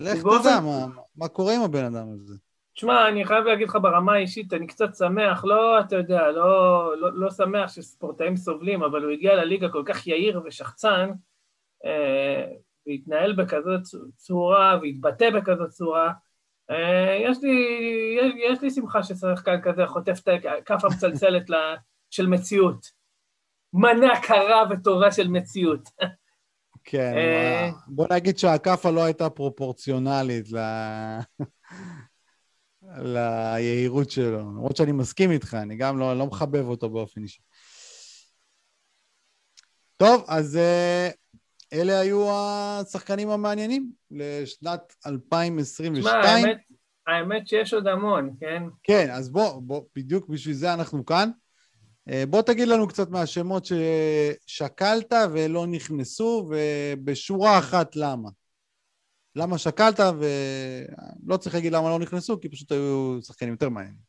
לך תדע מה, מה קורה עם הבן אדם הזה. תשמע, אני חייב להגיד לך ברמה האישית, אני קצת שמח, לא, אתה יודע, לא, לא, לא שמח שספורטאים סובלים, אבל הוא הגיע לליגה כל כך יהיר ושחצן, אה, והתנהל בכזאת צורה, והתבטא בכזאת צורה. אה, יש לי, יש, יש לי שמחה ששחקן כזה חוטף את הכף המצלצלת של מציאות. מנה קרה וטובה של מציאות. כן, אה, בוא נגיד שהכאפה לא הייתה פרופורציונלית ל... ליהירות שלו, למרות שאני מסכים איתך, אני גם לא, לא מחבב אותו באופן אישי. טוב, אז אה, אלה היו השחקנים המעניינים לשנת 2022. תשמע, האמת, האמת שיש עוד המון, כן? כן, אז בוא, בוא, בדיוק בשביל זה אנחנו כאן. אה, בוא תגיד לנו קצת מהשמות ששקלת ולא נכנסו, ובשורה אחת למה. למה שקלת, ולא צריך להגיד למה לא נכנסו, כי פשוט היו שחקנים יותר מעניינים.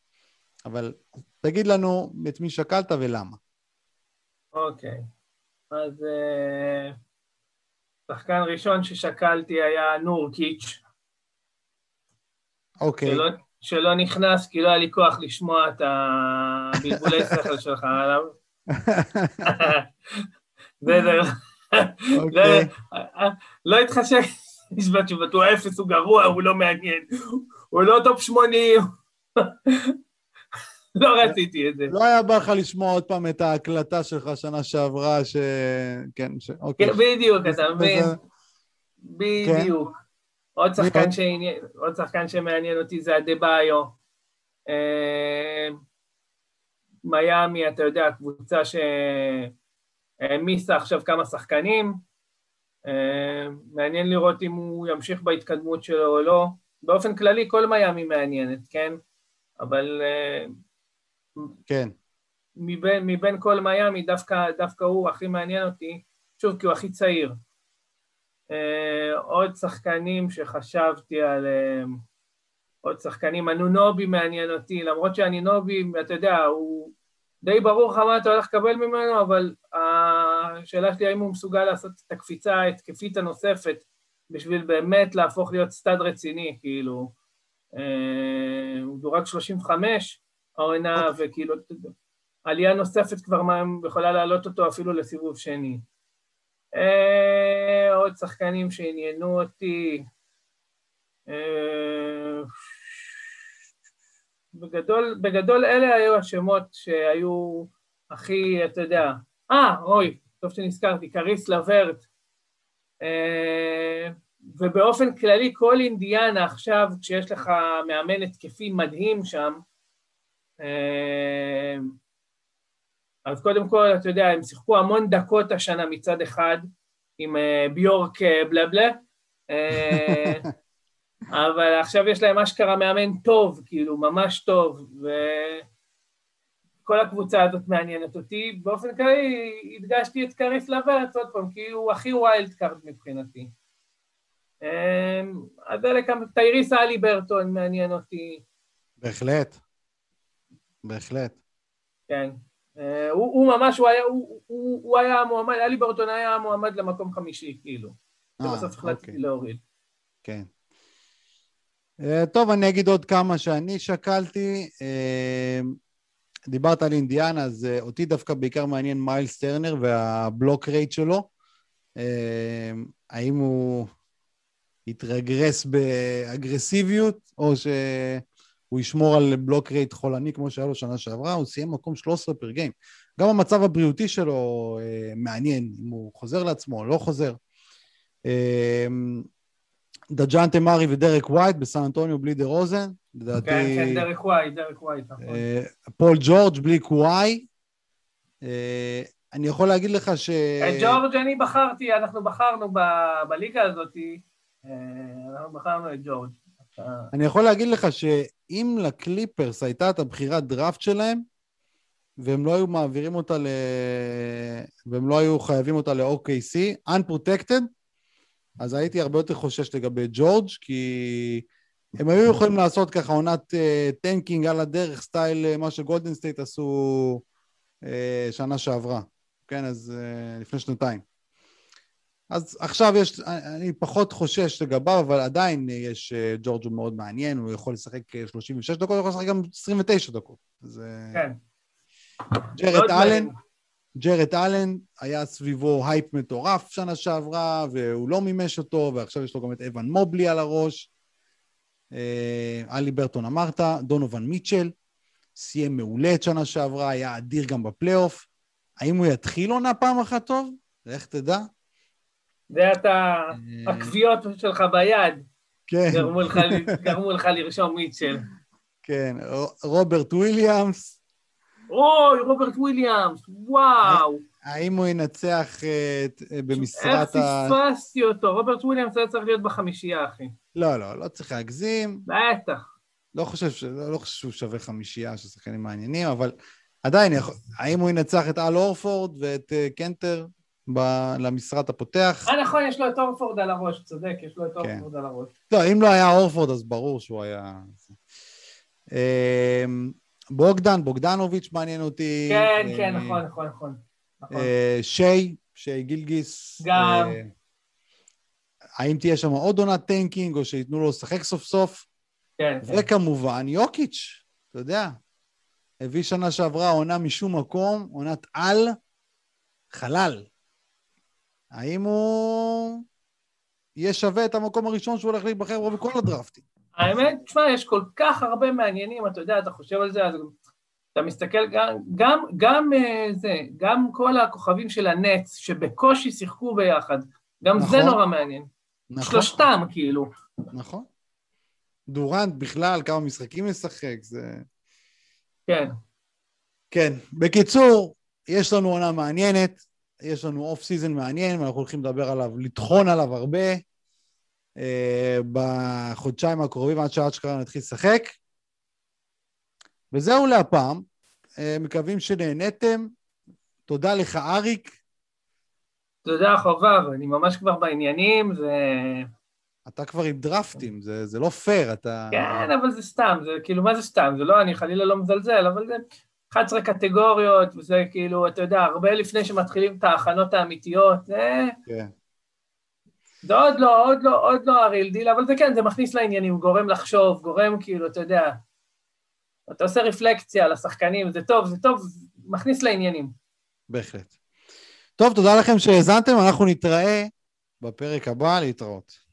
אבל תגיד לנו את מי שקלת ולמה. אוקיי, אז אה, שחקן ראשון ששקלתי היה נור קיץ'. אוקיי. שלא, שלא נכנס כי לא היה לי כוח לשמוע את הבלבולי שכל שלך עליו. בסדר. אוקיי. לא התחשק, נשמע תשובתו אפס, הוא גרוע, הוא לא מעניין, הוא לא top 80. לא רציתי את זה. לא היה בא לך לשמוע עוד פעם את ההקלטה שלך שנה שעברה, ש... כן, ש... אוקיי. כן, בדיוק, אתה מבין? בדיוק. עוד שחקן, שעניין, עוד שחקן שמעניין אותי זה אדבאיו. אה, מיאמי, אתה יודע, קבוצה שהעמיסה עכשיו כמה שחקנים. אה, מעניין לראות אם הוא ימשיך בהתקדמות שלו או לא. באופן כללי כל מיאמי מעניינת, כן? אבל... כן. מבין, מבין כל מיאמי, דווקא, דווקא הוא הכי מעניין אותי, שוב, כי הוא הכי צעיר. אה, עוד שחקנים שחשבתי עליהם, עוד שחקנים, אנונובי מעניין אותי, למרות שאנינובי, אתה יודע, הוא די ברור לך מה אתה הולך לקבל ממנו, אבל השאלה שלי האם הוא מסוגל לעשות את הקפיצה ההתקפית הנוספת בשביל באמת להפוך להיות סטאד רציני, כאילו, אה, הוא דורג 35 העונה, אוקיי. וכאילו, עלייה נוספת כבר יכולה להעלות אותו אפילו לסיבוב שני. אה, עוד שחקנים שעניינו אותי. אה, בגדול, בגדול אלה היו השמות שהיו הכי, אתה יודע, אה, אוי, טוב שנזכרתי, קריס לברט. אה, ובאופן כללי כל אינדיאנה עכשיו, כשיש לך מאמן התקפי מדהים שם, אז קודם כל, אתה יודע, הם שיחקו המון דקות השנה מצד אחד עם uh, ביורק uh, בלה בלה, uh, אבל עכשיו יש להם אשכרה מאמן טוב, כאילו, ממש טוב, וכל הקבוצה הזאת מעניינת אותי. באופן כללי הדגשתי את קריס לברץ עוד פעם, כי הוא הכי wild card מבחינתי. אז אלה כמה, טייריס הליברטון מעניין אותי. בהחלט, בהחלט. כן. אה, הוא, הוא ממש, הוא היה, הוא, הוא, הוא היה המועמד, הליברטון היה המועמד למקום חמישי, כאילו. ובסוף אה, החלטתי אוקיי. להוריד. כן. Uh, טוב, אני אגיד עוד כמה שאני שקלתי. Uh, דיברת על אינדיאנה, אז uh, אותי דווקא בעיקר מעניין מיילס טרנר והבלוק רייט שלו. האם הוא יתרגרס באגרסיביות, או שהוא ישמור על בלוק רייט חולני כמו שהיה לו שנה שעברה, הוא סיים מקום 13 פר גיים. גם המצב הבריאותי שלו uh, מעניין, אם הוא חוזר לעצמו או לא חוזר. אה, דג'ונטה מארי ודרק ווייט בסן אנטוניו בלי דה רוזן, לדעתי... כן, כן, דרק ווייט, דרק ווייט, נכון. אה, פול ג'ורג' בלי קוואי. אה, אני יכול להגיד לך ש... את ג'ורג' אני בחרתי, אנחנו בחרנו בליגה הזאת, אה, אנחנו בחרנו את ג'ורג'. אני יכול להגיד לך שאם לקליפרס הייתה את הבחירת דראפט שלהם, והם לא היו מעבירים אותה ל... והם לא היו מעבירים אותה ל-OKC, unprotected, אז הייתי הרבה יותר חושש לגבי ג'ורג', כי הם היו יכולים לעשות ככה עונת tanking על הדרך, סטייל מה שגולדן סטייט עשו שנה שעברה, כן, אז לפני שנתיים. אז עכשיו יש, אני פחות חושש לגביו, אבל עדיין יש, ג'ורג' הוא מאוד מעניין, הוא יכול לשחק 36 דקות, הוא יכול לשחק גם 29 דקות. אז... כן. ג'רד אלן, ג'רד אלן, היה סביבו הייפ מטורף שנה שעברה, והוא לא מימש אותו, ועכשיו יש לו גם את אבן מובלי על הראש. הליברטון אמרת, דונובן מיטשל, סיים מעולה את שנה שעברה, היה אדיר גם בפלייאוף. האם הוא יתחיל עונה פעם אחת טוב? איך תדע? זה אתה, הקביעות שלך ביד. כן. גרמו לך לרשום מיטשל. כן, רוברט וויליאמס. אוי, רוברט וויליאמס, וואו. האם הוא ינצח את, במשרת ה... איך פספסתי אותו? רוברט וויליאמס היה צריך להיות בחמישייה, אחי. לא, לא, לא צריך להגזים. בטח. לא חושב, לא, לא חושב שהוא שווה חמישייה של שחקנים מעניינים, אבל עדיין, האם הוא ינצח את אל הורפורד ואת קנטר ב, למשרת הפותח? אה, נכון, יש לו את הורפורד על הראש, צודק, יש לו את כן. הורפורד על הראש. לא, אם לא היה הורפורד, אז ברור שהוא היה... אמ, בוגדן, בוגדנוביץ' מעניין אותי. כן, כן, נכון, נכון, נכון. נכון. שי, שי גילגיס. גם. האם תהיה שם עוד עונת tanking, או שייתנו לו לשחק סוף סוף? כן. וכמובן, יוקיץ', אתה יודע, הביא שנה שעברה עונה משום מקום, עונת על, חלל. האם הוא יהיה שווה את המקום הראשון שהוא הולך להיבחר בו בכל הדרפטים? האמת, תשמע, יש כל כך הרבה מעניינים, אתה יודע, אתה חושב על זה, אז אתה מסתכל גם, גם, גם אה, זה, גם כל הכוכבים של הנץ, שבקושי שיחקו ביחד, גם נכון. זה נורא מעניין. נכון. שלושתם, כאילו. נכון. דורנט בכלל, כמה משחקים משחק, זה... כן. כן. בקיצור, יש לנו עונה מעניינת, יש לנו off season מעניין, ואנחנו הולכים לדבר עליו, לטחון עליו הרבה אה, בחודשיים הקרובים, עד שאשכרה נתחיל לשחק. וזהו להפעם. אה, מקווים שנהניתם. תודה לך, אריק. תודה, חובב, אני ממש כבר בעניינים, זה... אתה כבר עם דרפטים, זה, זה לא פייר, אתה... כן, אבל זה סתם, זה כאילו, מה זה סתם? זה לא, אני חלילה לא מזלזל, אבל זה 11 קטגוריות, וזה כאילו, אתה יודע, הרבה לפני שמתחילים את ההכנות האמיתיות, זה... כן. זה עוד לא, עוד לא, עוד לא ה real deal, אבל זה כן, זה מכניס לעניינים, גורם לחשוב, גורם כאילו, אתה יודע, אתה עושה רפלקציה לשחקנים, זה טוב, זה טוב, מכניס לעניינים. בהחלט. טוב, תודה לכם שהאזנתם, אנחנו נתראה בפרק הבא, להתראות.